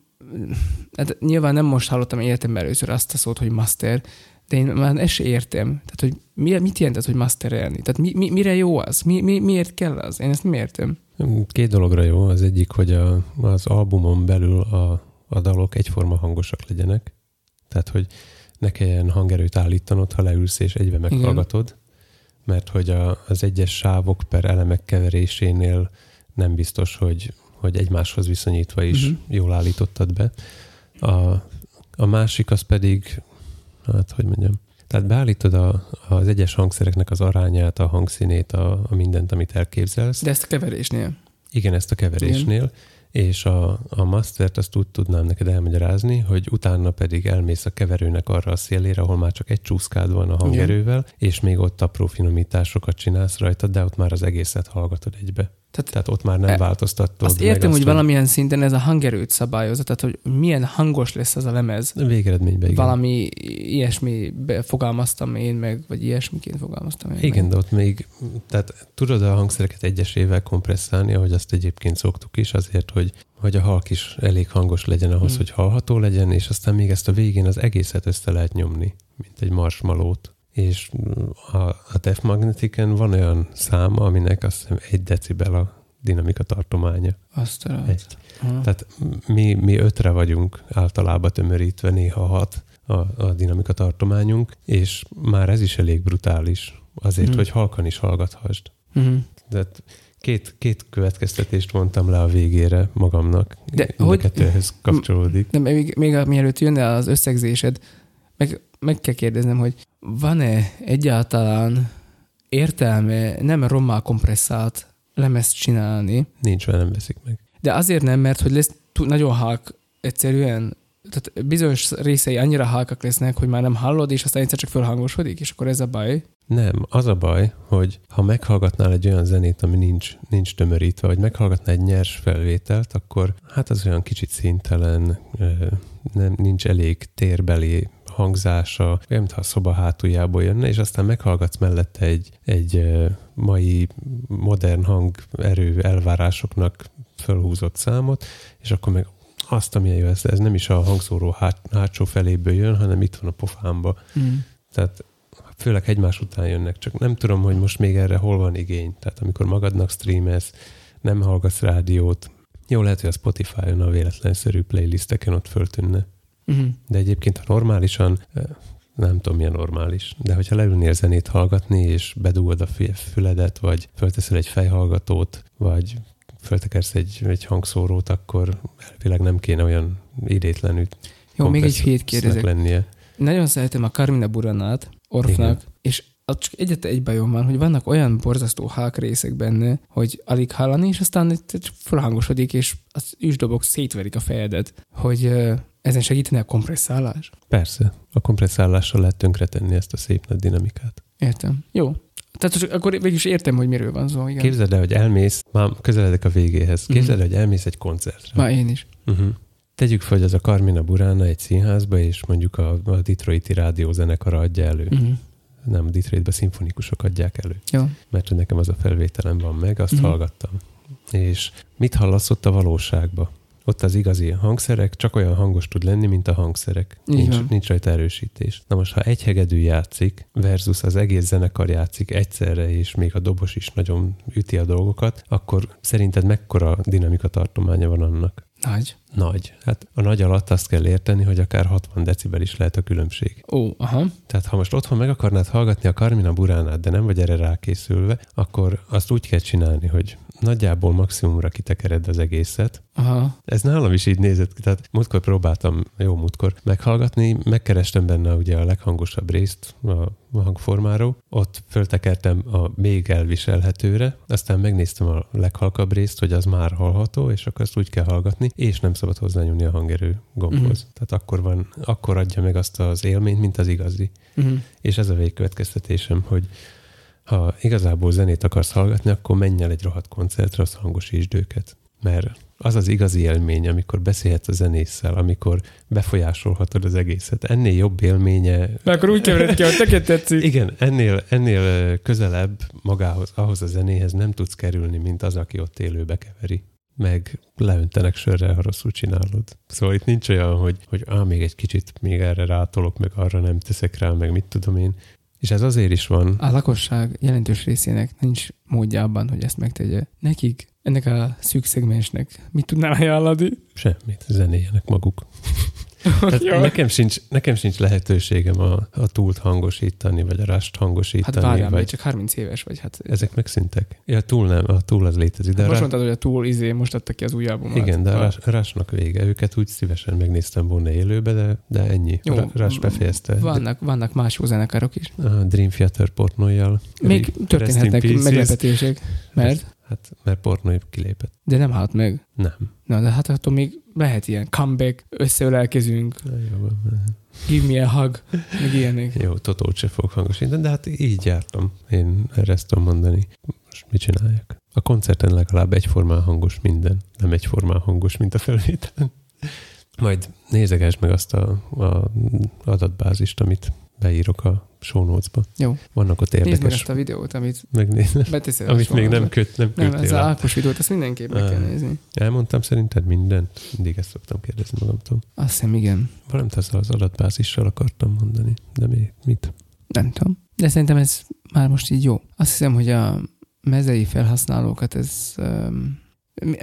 hát nyilván nem most hallottam életemben először azt a szót, hogy master, de én már ezt se értem. Tehát, hogy mi, mit jelent az, hogy masterelni? Tehát mi, mi, mire jó az? Mi, mi, miért kell az? Én ezt nem értem. Két dologra jó. Az egyik, hogy a, az albumon belül a, a dalok egyforma hangosak legyenek. Tehát, hogy ne kelljen hangerőt állítanod, ha leülsz és egybe meghallgatod. Mert hogy a, az egyes sávok per elemek keverésénél nem biztos, hogy, hogy egymáshoz viszonyítva is uh-huh. jól állítottad be. A, a másik az pedig, hát hogy mondjam, tehát beállítod a, az egyes hangszereknek az arányát, a hangszínét, a, a mindent, amit elképzelsz. De ezt a keverésnél. Igen, ezt a keverésnél, és a, a mastert azt úgy tudnám neked elmagyarázni, hogy utána pedig elmész a keverőnek arra a szélére, ahol már csak egy csúszkád van a hangerővel, és még ott apró finomításokat csinálsz rajta, de ott már az egészet hallgatod egybe. Tehát Tehát ott már nem E- változtatod. azt értem, hogy hogy valamilyen szinten ez a hangerőt szabályozza, tehát hogy milyen hangos lesz az a lemez. Végeredményben igen. Valami ilyesmi fogalmaztam én meg, vagy ilyesmiként fogalmaztam én Igen, meg. de ott még, tehát tudod a hangszereket egyesével kompresszálni, ahogy azt egyébként szoktuk is, azért, hogy, hogy a halk is elég hangos legyen ahhoz, Hmm. hogy hallható legyen, és aztán még ezt a végén az egészet össze lehet nyomni, mint egy marshmallow-t. És a, a Def Magneticen van olyan száma, aminek azt hiszem egy decibel a dinamika tartománya. Azt Egy. Tehát mi, mi ötre vagyunk általában tömörítve, néha hat a, a dinamika tartományunk, és már ez is elég brutális, azért, Mhm. hogy halkan is hallgathasd. Mhm. De két, két következtetést mondtam le a végére magamnak. De Mind a hogy- kettőhöz kapcsolódik. De még, még mielőtt jönne az összegzésed, meg, meg kell kérdeznem, hogy van-e egyáltalán értelme nem rommá kompresszált lemezt csinálni, Nincs, mert nem veszik meg. de azért nem, mert hogy lesz nagyon halk egyszerűen, tehát bizonyos részei annyira halkak lesznek, hogy már nem hallod, és aztán egyszer csak fölhangosodik, és akkor ez a baj. Nem, az a baj, hogy ha meghallgatnál egy olyan zenét, ami nincs, nincs tömörítve, vagy meghallgatnál egy nyers felvételt, akkor hát az olyan kicsit szintelen, nem, nincs elég térbeli hangzása, olyan, mintha a szoba hátuljából jönne, és aztán meghallgatsz mellette egy, egy mai modern hangerő elvárásoknak fölhúzott számot, és akkor meg azt, amilyen jó, ez, ez nem is a hangszóró hát, hátsó feléből jön, hanem itt van a pofámba. Mm. Tehát főleg egymás után jönnek, csak nem tudom, hogy most még erre hol van igény. Tehát amikor magadnak streamelsz, nem hallgatsz rádiót, jó lehet, hogy a Spotify-on a véletlenszerű playlisteken ott föltűnne. Mm. De egyébként, ha normálisan, nem tudom, milyen normális, de hogyha leülnél zenét hallgatni, és bedugod a fü- füledet, vagy fölteszel egy fejhallgatót, vagy föltekersz egy, egy hangszórót, akkor elvileg nem kéne olyan idétlenül Jó, még egy hét kérdezek. lennie. Nagyon szeretem a Carmina Buranát, Orfnak, Igen. és az csak egyetlen egy bajom van, hogy vannak olyan borzasztó hák részek benne, hogy alig hallani, és aztán itt fölhangosodik, és az üsdobok szétverik a fejedet, hogy ezen segítene a kompresszálás. Persze, a kompresszálással lehet tönkretenni ezt a szép nagy dinamikát. Értem. Jó. Tehát akkor végül is értem, hogy miről van szó. Igen. Képzeld el, hogy elmész, már közeledek a végéhez, Mhm. képzeld el, hogy elmész egy koncertre. Már én is. Uh-huh. Tegyük fel, hogy az a Carmina Burana egy színházba, és mondjuk a, a Detroiti rádiózenekara adja elő. Uh-huh. Nem, Detroitba szimfonikusok adják elő. Jó. Mert nekem az a felvételem van meg, azt uh-huh. hallgattam. És mit hallasz ott a valóságba? Ott az igazi hangszerek csak olyan hangos tud lenni, mint a hangszerek. Így Nincs, van. nincs rajta erősítés. Na most, ha egy hegedű játszik, versus az egész zenekar játszik egyszerre, és még a dobos is nagyon üti a dolgokat, akkor szerinted mekkora dinamika tartománya van annak? Nagy. Nagy. Hát a nagy alatt azt kell érteni, hogy akár 60 decibel is lehet a különbség. Ó, aha. Tehát ha most otthon meg akarnád hallgatni a Carmina Buránát, de nem vagy erre rákészülve, akkor azt úgy kell csinálni, hogy nagyjából maximumra kitekered az egészet. Aha. Ez nálam is így nézett ki, tehát múltkor próbáltam, jó múltkor, meghallgatni, megkerestem benne ugye a leghangosabb részt a hangformáról, ott föltekertem a még elviselhetőre, aztán megnéztem a leghalkabb részt, hogy az már hallható, és akkor azt úgy kell hallgatni, és nem szabad hozzányúlni a hangerő gombhoz. Mhm. Tehát akkor van, akkor adja meg azt az élményt, mint az igazi. Uh-huh. És ez a végkövetkeztetésem, hogy ha igazából zenét akarsz hallgatni, akkor menj el egy rohadt koncertre, az hangosítsd őket. Mert az az igazi élmény, amikor beszélhetsz a zenésszel, amikor befolyásolhatod az egészet. Ennél jobb élménye, Mert akkor úgy kevered ki, hogy neked tetszik. igen, ennél, ennél közelebb magához, ahhoz a zenéhez nem tudsz kerülni, mint az, aki ott élőbe keveri meg leöntenek sörre, ha rosszul csinálod. Szóval itt nincs olyan, hogy, hogy á, még egy kicsit még erre rátolok, meg arra nem teszek rá, meg mit tudom én. És ez azért is van, A lakosság jelentős részének nincs módja abban, hogy ezt megtegye. Nekik, ennek a szűk szegmensnek mit tudnál ajánlani? semmit, zenéjenek maguk. Tehát Jó. nekem, sincs, nekem sincs lehetőségem a, a túlt hangosítani, vagy a rást Hát hangosítani, várjál, még vagy csak 30 éves vagy. Hát, ezek megszűntek. Ja, túl nem, a túl az létezik. De hát most rá... mondtad, hogy a túl izé most adta ki az új albumot. Igen, de a rás, rásnak vége. Őket úgy szívesen megnéztem volna élőbe, de, de ennyi. Jó, rás befejezte. Vannak, vannak más jó zenekarok is. A Dream Theater pornójal. Még történhetnek meglepetések. Mert? Hát, mert pornó kilépett. De nem halt meg. Nem. Na, de hát attól még lehet ilyen comeback, összeölelkezünk, Jó, give me a hug, meg ilyenek. Jó, Totót se fog hangosítani, de hát így jártam. Én erre ezt tudom mondani. Most mit csináljak? A koncerten legalább egyformán hangos minden. Nem egyformán hangos, mint a felvételen. Majd nézegesd meg azt a, a adatbázist, amit beírok a show notes-ba. Jó. Vannak ott Nézd meg érdekes... ezt a videót, amit Megnézem. beteszed. Amit még nem, köt, nem Nem, ez a. Ákos videót, ezt mindenképp meg kell nézni. Elmondtam szerinted mindent? Mindig ezt szoktam kérdezni magamtól. Azt hiszem, igen. Valamit ezzel az adatbázissal akartam mondani, de még mit? Nem tudom. De szerintem ez már most így jó. Azt hiszem, hogy a mezei felhasználókat ez um,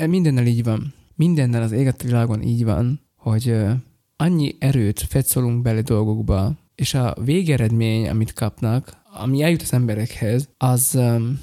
mindennel így van. Mindennel az éget világon így van, hogy uh, annyi erőt fetszolunk bele dolgokba, és a végeredmény, amit kapnak, ami eljut az emberekhez, az um,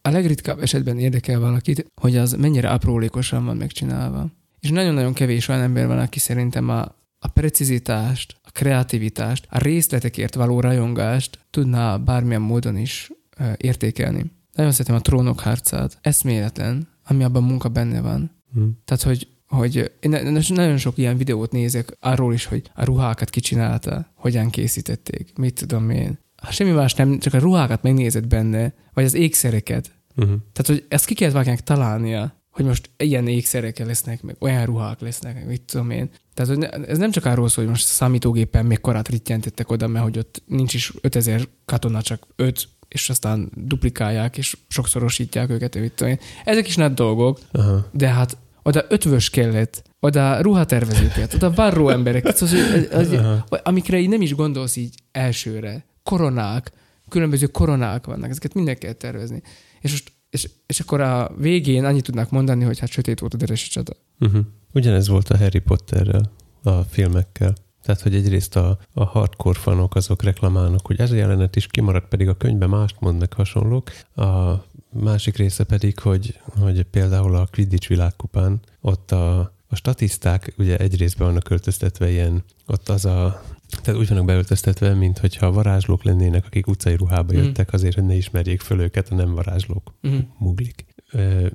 a legritkább esetben érdekel valakit, hogy az mennyire aprólékosan van megcsinálva. És nagyon-nagyon kevés olyan ember van, aki szerintem a, a precizitást, a kreativitást, a részletekért való rajongást tudná bármilyen módon is ö, értékelni. Nagyon szeretem a trónok harcát. Eszméletlen, ami abban munka benne van. Hm? Tehát, hogy, hogy én nagyon sok ilyen videót nézek arról is, hogy a ruhákat kicsinálta, hogyan készítették, mit tudom én. Ha semmi más nem, csak a ruhákat megnézed benne, vagy az ékszereket. Uh-huh. Tehát, hogy ezt ki kellett valakinek találnia, hogy most ilyen ékszerek lesznek, meg olyan ruhák lesznek, mit tudom én. Tehát hogy ez nem csak arról szól, hogy most számítógépen még korát rittyentettek oda, mert hogy ott nincs is 5000 katona, csak 5, és aztán duplikálják, és sokszorosítják őket, mit tudom én. Ezek is nagy dolgok, Aha. de hát oda ötvös kellett, oda ruhatervezőket, oda varró emberek, szóval, az, az, az, amikre így nem is gondolsz így elsőre. Koronák, különböző koronák vannak, ezeket minden kell tervezni. És most és, és akkor a végén annyit tudnak mondani, hogy hát sötét volt a deresi csata. Uh-huh. Ugyanez volt a Harry Potterrel, a filmekkel. Tehát, hogy egyrészt a, a hardcore fanok azok reklamálnak, hogy ez a jelenet is kimaradt, pedig a könyvben mást mondnak hasonlók. A másik része pedig, hogy, hogy például a Quidditch világkupán ott a, a statiszták ugye egy részben vannak költöztetve ilyen, ott az a tehát úgy vannak beöltöztetve, mint hogyha varázslók lennének, akik utcai ruhába mhm. jöttek, mm. azért, hogy ne ismerjék föl őket a nem varázslók, mm. muglik.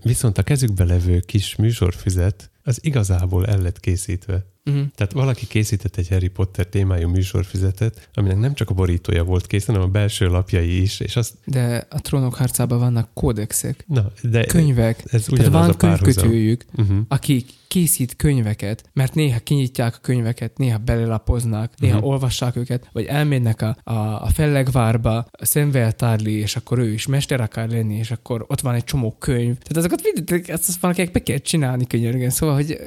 Viszont a kezükbe levő kis műsorfüzet, az igazából el lett készítve. Uh-huh. Tehát valaki készített egy Harry Potter témájú műsorfüzetet, aminek nem csak a borítója volt kész, hanem a belső lapjai is. És azt... De a trónok harcában vannak kódexek, Na, de könyvek. Ez Tehát van könyvkötőjük, uh-huh. akik készít könyveket, mert néha kinyitják a könyveket, néha belelapoznak, néha uh-huh. olvassák őket, vagy elmennek a, a, a fellegvárba, a szemveltárli, és akkor ő is mester akar lenni, és akkor ott van egy csomó könyv. Tehát azokat mindig, ezt valakinek be kell csinálni könyörgen. Szóval, hogy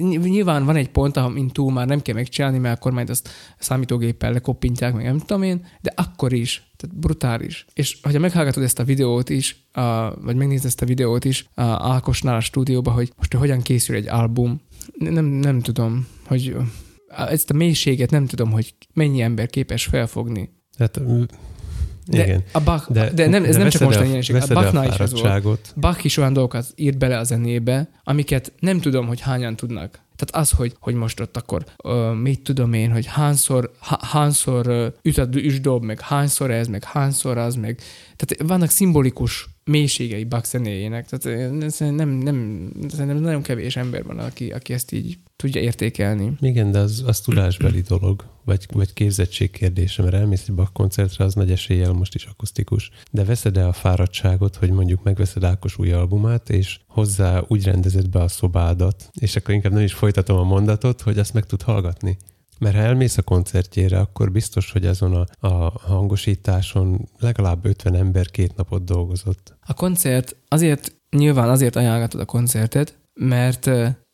nyilván van egy pont, amin túl már nem kell megcsinálni, mert akkor majd azt számítógéppel lekoppintják, meg nem tudom én, de akkor is, tehát brutális. És hogyha meghallgatod ezt a videót is, vagy megnézed ezt a videót is Ákosnál a stúdióba, hogy most hogyan készül egy album, nem, nem tudom, hogy ezt a mélységet nem tudom, hogy mennyi ember képes felfogni. Hát de igen. A Bach, de, de nem, ez de nem csak most a jelenség. A Bachnál is ez volt. Bach is olyan dolgokat írt bele a zenébe, amiket nem tudom, hogy hányan tudnak. Tehát az, hogy, hogy most ott akkor uh, mit tudom én, hogy hányszor, hányszor üt a üsdob, meg hányszor ez, meg hányszor az, meg tehát vannak szimbolikus mélységei Bach zenéjének. Tehát nem, nem, nem, nagyon kevés ember van, aki, aki ezt így tudja értékelni. Igen, de az, az tudásbeli dolog, vagy, vagy képzettség kérdése, mert elmész egy Bach koncertre, az nagy eséllyel most is akusztikus. De veszed-e a fáradtságot, hogy mondjuk megveszed Ákos új albumát, és hozzá úgy rendezed be a szobádat, és akkor inkább nem is folytatom a mondatot, hogy azt meg tud hallgatni. Mert ha elmész a koncertjére, akkor biztos, hogy azon a, a hangosításon legalább 50 ember két napot dolgozott. A koncert azért, nyilván azért ajánlgatod a koncertet, mert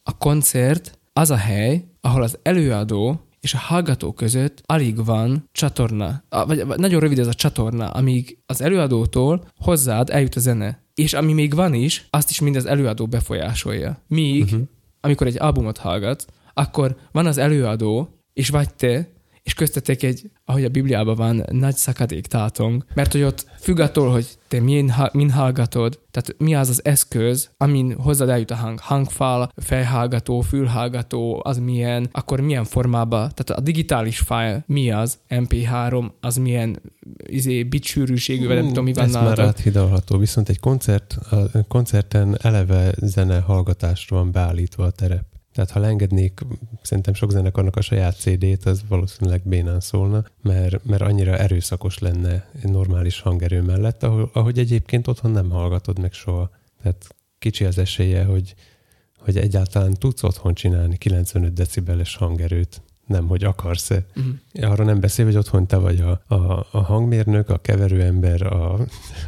a koncert az a hely, ahol az előadó és a hallgató között alig van csatorna, vagy, nagyon rövid ez a csatorna, amíg az előadótól hozzád eljut a zene. És ami még van is, azt is mind az előadó befolyásolja. Míg, uh-huh. amikor egy albumot hallgat, akkor van az előadó, és vagy te, és köztetek egy, ahogy a Bibliában van, nagy szakadék tátong, mert hogy ott függ attól, hogy te min, min hallgatod, tehát mi az az eszköz, amin hozzád eljut a hang, hangfal, fejhallgató, fülhallgató, az milyen, akkor milyen formába, tehát a digitális file mi az, MP3, az milyen izé, bitsűrűségű, vagy nem tudom, mi van Ez már áthidalható, viszont egy koncert, a koncerten eleve zene hallgatásra van beállítva a terep. Tehát ha leengednék, szerintem sok zenekarnak a saját CD-t, az valószínűleg bénán szólna, mert, mert annyira erőszakos lenne egy normális hangerő mellett, ahol, ahogy egyébként otthon nem hallgatod meg soha. Tehát kicsi az esélye, hogy, hogy egyáltalán tudsz otthon csinálni 95 decibeles hangerőt nem, hogy akarsz-e. Uh-huh. Arra nem beszél, hogy otthon te vagy a, a, a hangmérnök, a keverőember, a,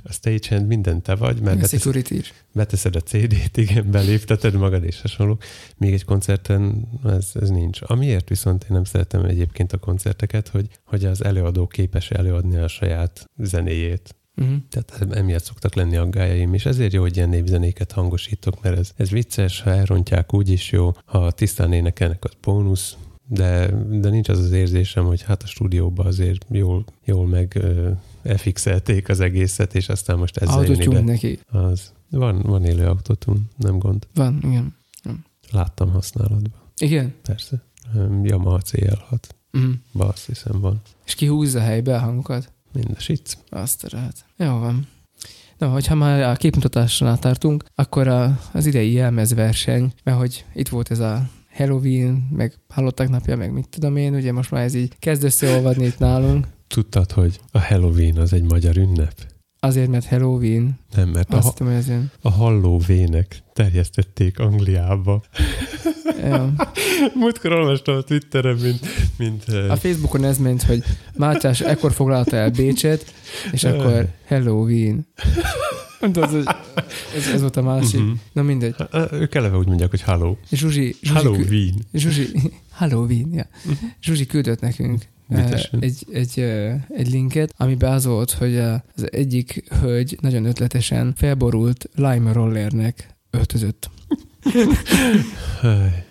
a stagehand, minden te vagy, mert beteszed, is. beteszed a CD-t, igen, belépteted magad és hasonló. Még egy koncerten ez, ez nincs. Amiért viszont én nem szeretem egyébként a koncerteket, hogy, hogy az előadó képes előadni a saját zenéjét. Uh-huh. Tehát emiatt szoktak lenni aggájaim, és ezért jó, hogy ilyen népzenéket hangosítok, mert ez, ez vicces, ha elrontják, úgyis jó, ha tisztán énekelnek, az bónusz, de, de nincs az az érzésem, hogy hát a stúdióban azért jól, jól meg uh, fixelték az egészet, és aztán most ezzel Autotune neki. Az. Van, van élő autotune, nem gond. Van, igen. igen. Láttam használatban. Igen? Persze. Yamaha CL6. Uh-huh. Mhm. Ba, azt hiszem van. És ki húzza helybe a hangokat? Mindesic. Azt lehet. Jó van. Na, hogyha már a képmutatásnál tartunk, akkor a, az idei jelmezverseny, mert hogy itt volt ez a Halloween, meg halottak napja, meg mit tudom én, ugye most már ez így kezd összeolvadni itt nálunk. Tudtad, hogy a Halloween az egy magyar ünnep? Azért, mert Halloween. Nem, mert Azt a, tudom, a hallóvének terjesztették Angliába. Ja. Múltkor olvastam a Twitteren, mint, mint... A Facebookon ez ment, hogy Mátyás ekkor foglalta el Bécset, és akkor Halloween. Nem tudod, hogy ez, ez volt a másik. Mhm. Na mindegy. Ők eleve úgy mondják, hogy hello. Zsuzsi, Zsuzsi, Halloween. Zsuzsi, Halloween, ja. Zsuzsi küldött nekünk eh. Egy, egy, egy linket, amiben az volt, hogy az egyik hölgy nagyon ötletesen felborult lime rollernek öltözött.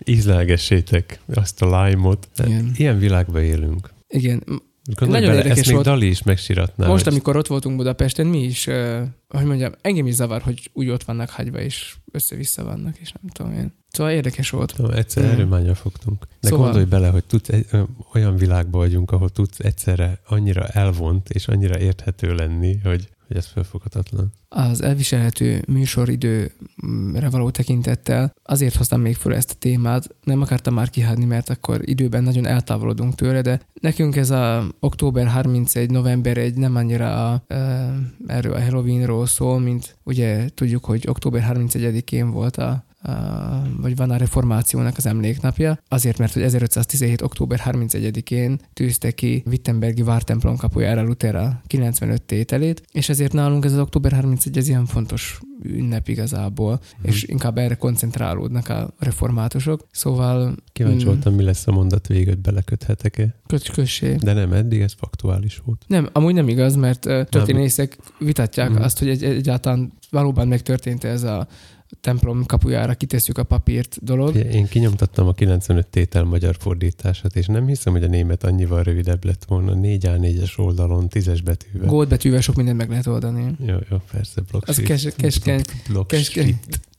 Ízlelgessétek azt a lime-ot. Igen. Ilyen világban élünk. Igen, Gondolj Nagyon bele, érdekes ezt még volt. Dali is megsiratná. Most, hogy- amikor ott voltunk Budapesten, mi is, uh, hogy mondjam, engem is zavar, hogy úgy ott vannak hagyva, és össze-vissza vannak, és nem tudom én. Szóval érdekes volt. Tudom, egyszer Mm. erőmányra fogtunk. De szóval... gondolj bele, hogy tudsz egy, ö, olyan világban vagyunk, ahol tudsz egyszerre annyira elvont és annyira érthető lenni, hogy, hogy ez felfoghatatlan. Az elviselhető műsoridőre való tekintettel azért hoztam még föl ezt a témát, nem akartam már kihagyni, mert akkor időben nagyon eltávolodunk tőle, de nekünk ez a október 31, november 1 nem annyira a, erről a Halloweenról szól, mint ugye tudjuk, hogy október 31-én volt a- vagy van a reformációnak az emléknapja, azért, mert hogy 1517. október 31-én tűzte ki Wittenbergi vártemplom kapujára Luther a 95 tételét, és ezért nálunk ez az október 31 ez ilyen fontos ünnep igazából, Mhm. és inkább erre koncentrálódnak a reformátusok. Szóval Kíváncsi Mm. voltam, mi lesz a mondat véget, beleköthetek-e. köcs kössé. De nem, eddig ez faktuális volt. Nem, amúgy nem igaz, mert ö, történészek vitatják Mhm. azt, hogy egy, egyáltalán valóban megtörtént ez a templom kapujára kitesszük a papírt dolog. Én kinyomtattam a 95 tétel magyar fordítását, és nem hiszem, hogy a német annyival rövidebb lett volna. 4A4-es oldalon, 10-es betűvel. Góld betűvel sok mindent meg lehet oldani. Jó, jó, persze, block Az kes- keskeny, keskeny.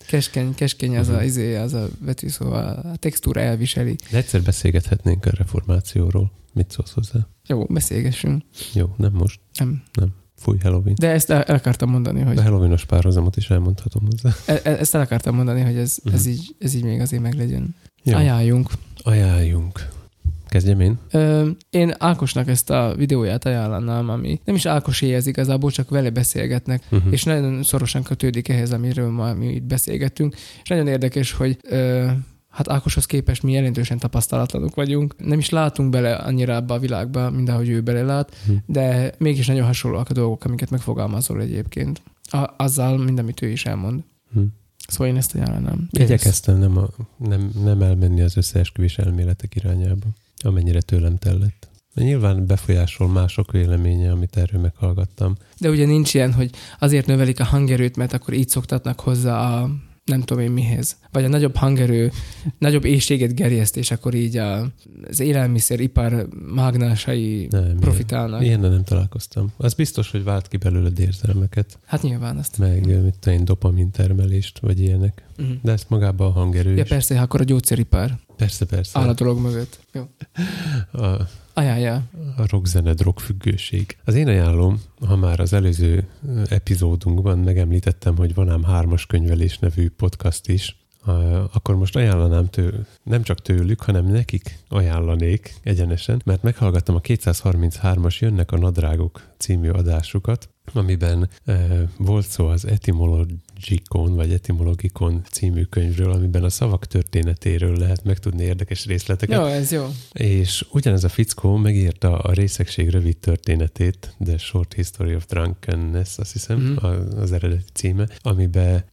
Keskeny, keskeny az, a, Mhm. izé, az a betű, szóval a textúra elviseli. De egyszer beszélgethetnénk a reformációról. Mit szólsz hozzá? Jó, beszélgessünk. Jó, nem most. Nem. Fúj Halloween. De ezt el, el akartam mondani, hogy De Halloweenos párhuzamot is elmondhatom hozzá. e, e- ezt el akartam mondani, hogy ez, ez, Mhm. így, ez így még azért meglegyen. Jó, Ajánljunk. ajánljunk. Kezdjem én? Ö, én Ákosnak ezt a videóját ajánlanám, ami nem is Ákosé ez igazából, csak vele beszélgetnek, Uh-huh. és nagyon szorosan kötődik ehhez, amiről ma mi itt beszélgettünk, és nagyon érdekes, hogy ö, hát Ákoshoz képest mi jelentősen tapasztalatlanok vagyunk. Nem is látunk bele annyira abba a világba, mint ahogy ő belelát, Mhm. de mégis nagyon hasonlóak a dolgok, amiket megfogalmazol egyébként. A, azzal, mint amit ő is elmond. Hm. Szóval én ezt ajánlanám. Igyekeztem nem, a, nem, nem elmenni az összeesküvés elméletek irányába, amennyire tőlem tellett. Nyilván befolyásol mások véleménye, amit erről meghallgattam. De ugye nincs ilyen, hogy azért növelik a hangerőt, mert akkor így szoktatnak hozzá a nem tudom én mihez. Vagy a nagyobb hangerő, nagyobb éjséget gerjeszt, és akkor így a, az élelmiszeripar mágnásai Nem, profitálnak. Ilyen, ilyennel nem találkoztam. Az biztos, hogy vált ki belőled érzelmeket, Hát nyilván azt. meg mit tudom én, dopamin termelést, vagy ilyenek. Uh-huh. De ezt magában a hangerő Ja is. persze, akkor a gyógyszeripar Persze, persze. áll a dolog mögött. Jó. A, Ajánlja. a rockzene, drogfüggőség. Az én ajánlom, ha már az előző epizódunkban megemlítettem, hogy van ám hármas könyvelés nevű podcast is, akkor most ajánlanám tő, nem csak tőlük, hanem nekik ajánlanék egyenesen, mert meghallgattam a 233-as Jönnek a nadrágok című adásukat, amiben e, volt szó az Etymologicon, vagy Etymologicon című könyvről, amiben a szavak történetéről lehet megtudni érdekes részleteket. Jó, ez jó. És ugyanez a fickó megírta a részegség rövid történetét, The Short History of Drunkenness, azt hiszem, mm. az eredeti címe, amiben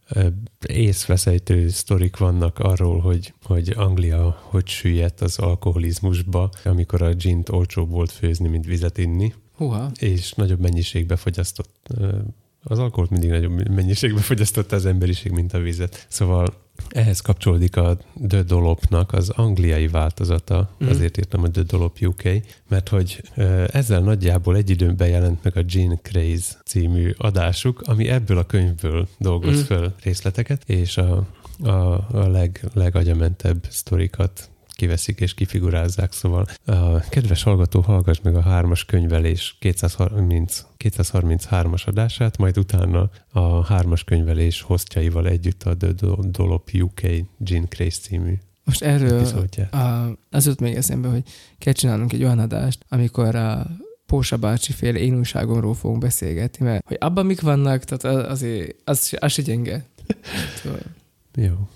észveszejtő sztorik vannak arról, hogy, hogy Anglia hogy süllyedt az alkoholizmusba, amikor a gint olcsóbb volt főzni, mint vizet inni, Húha. és nagyobb mennyiségbe fogyasztott az alkoholt mindig nagyobb mennyiségbe fogyasztotta az emberiség, mint a vizet. Szóval ehhez kapcsolódik a The Dolopnak az angliai változata, mm. azért írtam a The Dolop UK, mert hogy ezzel nagyjából egy időben jelent meg a Gene Craze című adásuk, ami ebből a könyvből dolgoz mm. föl részleteket, és a, a, a leg, legagyamentebb sztorikat kiveszik és kifigurázzák, szóval a kedves hallgató, hallgass meg a hármas könyvelés 230, 233-as adását, majd utána a hármas könyvelés hostjaival együtt a The Do- Dolop UK Gene Craze című Most erről a, az jut még eszembe, hogy kell csinálnunk egy olyan adást, amikor a Pósa bácsi féle én újságomról fogunk beszélgetni, mert hogy abban mik vannak, tehát az, az, se- az se gyenge. Szóval, Jó.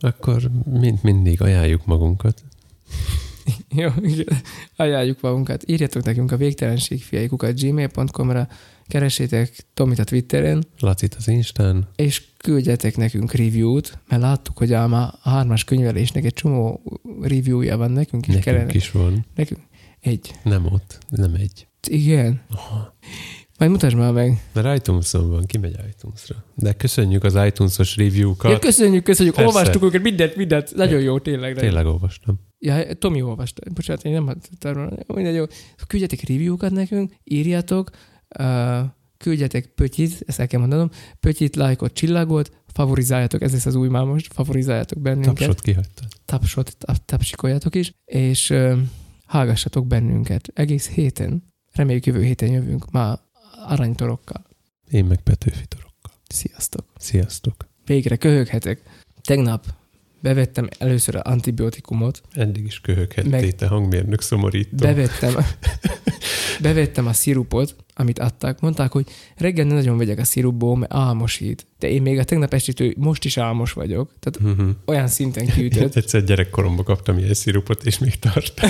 Akkor mint mindig ajánljuk magunkat. Jó, igen. ajánljuk magunkat. Írjatok nekünk a végtelenségfiaikukat gmail.com-ra, keresétek Tomit a Twitteren, Lacit az Instán. és küldjetek nekünk review-t, mert láttuk, hogy ám a hármas könyvelésnek egy csomó review-ja van nekünk, és Nekünk kellene. is van. Nekünk egy. Nem ott, nem egy. Igen. Aha. Majd mutasd már meg. Mert iTunes-on van, kimegy iTunes-ra. De köszönjük az iTunes-os review-kat. Ja, köszönjük, köszönjük. Persze. Olvastuk őket, mindent, mindent. Nagyon jó, tényleg. nagyon. Tényleg olvastam. Ja, Tomi olvasta. Bocsánat, én nem hattam róla. Mindegy, jó. Küldjetek review-kat nekünk, írjatok, uh, küldjetek pötyit, ezt el kell mondanom, pötyit, lájkot, csillagot, favorizáljátok, ez lesz az új már most, favorizáljátok bennünket. Tapsot kihagytad. Tapsot, tap, tapsikoljatok is, és uh, hallgassatok bennünket egész héten. Reméljük jövő héten jövünk már aranytorokkal. Én meg Petőfi torokkal. Sziasztok! Sziasztok. Végre köhöghetek. Tegnap bevettem először az antibiotikumot, Eddig is köhöghettél, te hangmérnök szomorító. bevettem, bevettem a szirupot, amit adtak. Mondták, hogy reggel ne nagyon vegyek a szirupból, mert álmosít. De én még a tegnap estétől most is álmos vagyok. Tehát Mhm. olyan szinten kiütött. Egyszer gyerekkoromban kaptam ilyen szirupot, és még tart.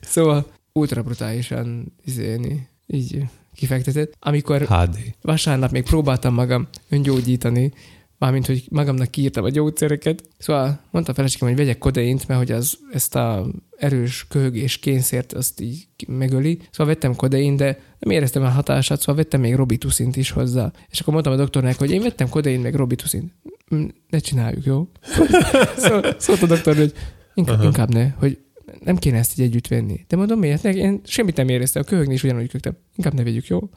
Szóval ultra brutálisan izéni, így kifektetett. Amikor HD. vasárnap még próbáltam magam öngyógyítani, mármint, hogy magamnak kiírtam a gyógyszereket. Szóval mondta a feleségem, hogy vegyek kodeint, mert hogy az, ezt a erős köhögés kényszert azt így megöli. Szóval vettem kodeint, de nem éreztem a hatását, szóval vettem még robituszint is hozzá. És akkor mondtam a doktornak, hogy én vettem kodeint, meg robituszint. Mm, Ne csináljuk, jó? Szóval szólt a doktor, hogy inkább, Aha. inkább ne, hogy nem kéne ezt így együtt venni. De mondom, miért? Ne, én semmit nem éreztem, a köhögni is ugyanúgy köhögtem. Inkább ne vegyük, jó?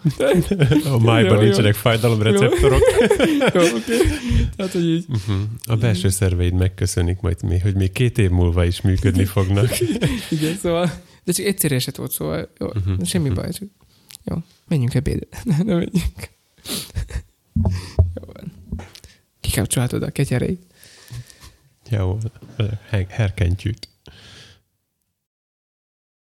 A májban Jó, jó. nincsenek fájdalomreceptorok. jó, oké. Tehát, hogy így. Uh-huh. A belső szerveid megköszönik majd még, hogy még két év múlva is működni fognak. Igen, szóval, de csak egyszer esett volt, szóval jó, uh-huh. semmi mhm. baj, csak jó, menjünk ebédre. nem menjünk. jó van. Kikapcsolhatod a ketyereit. Jó, her- herkentyűt.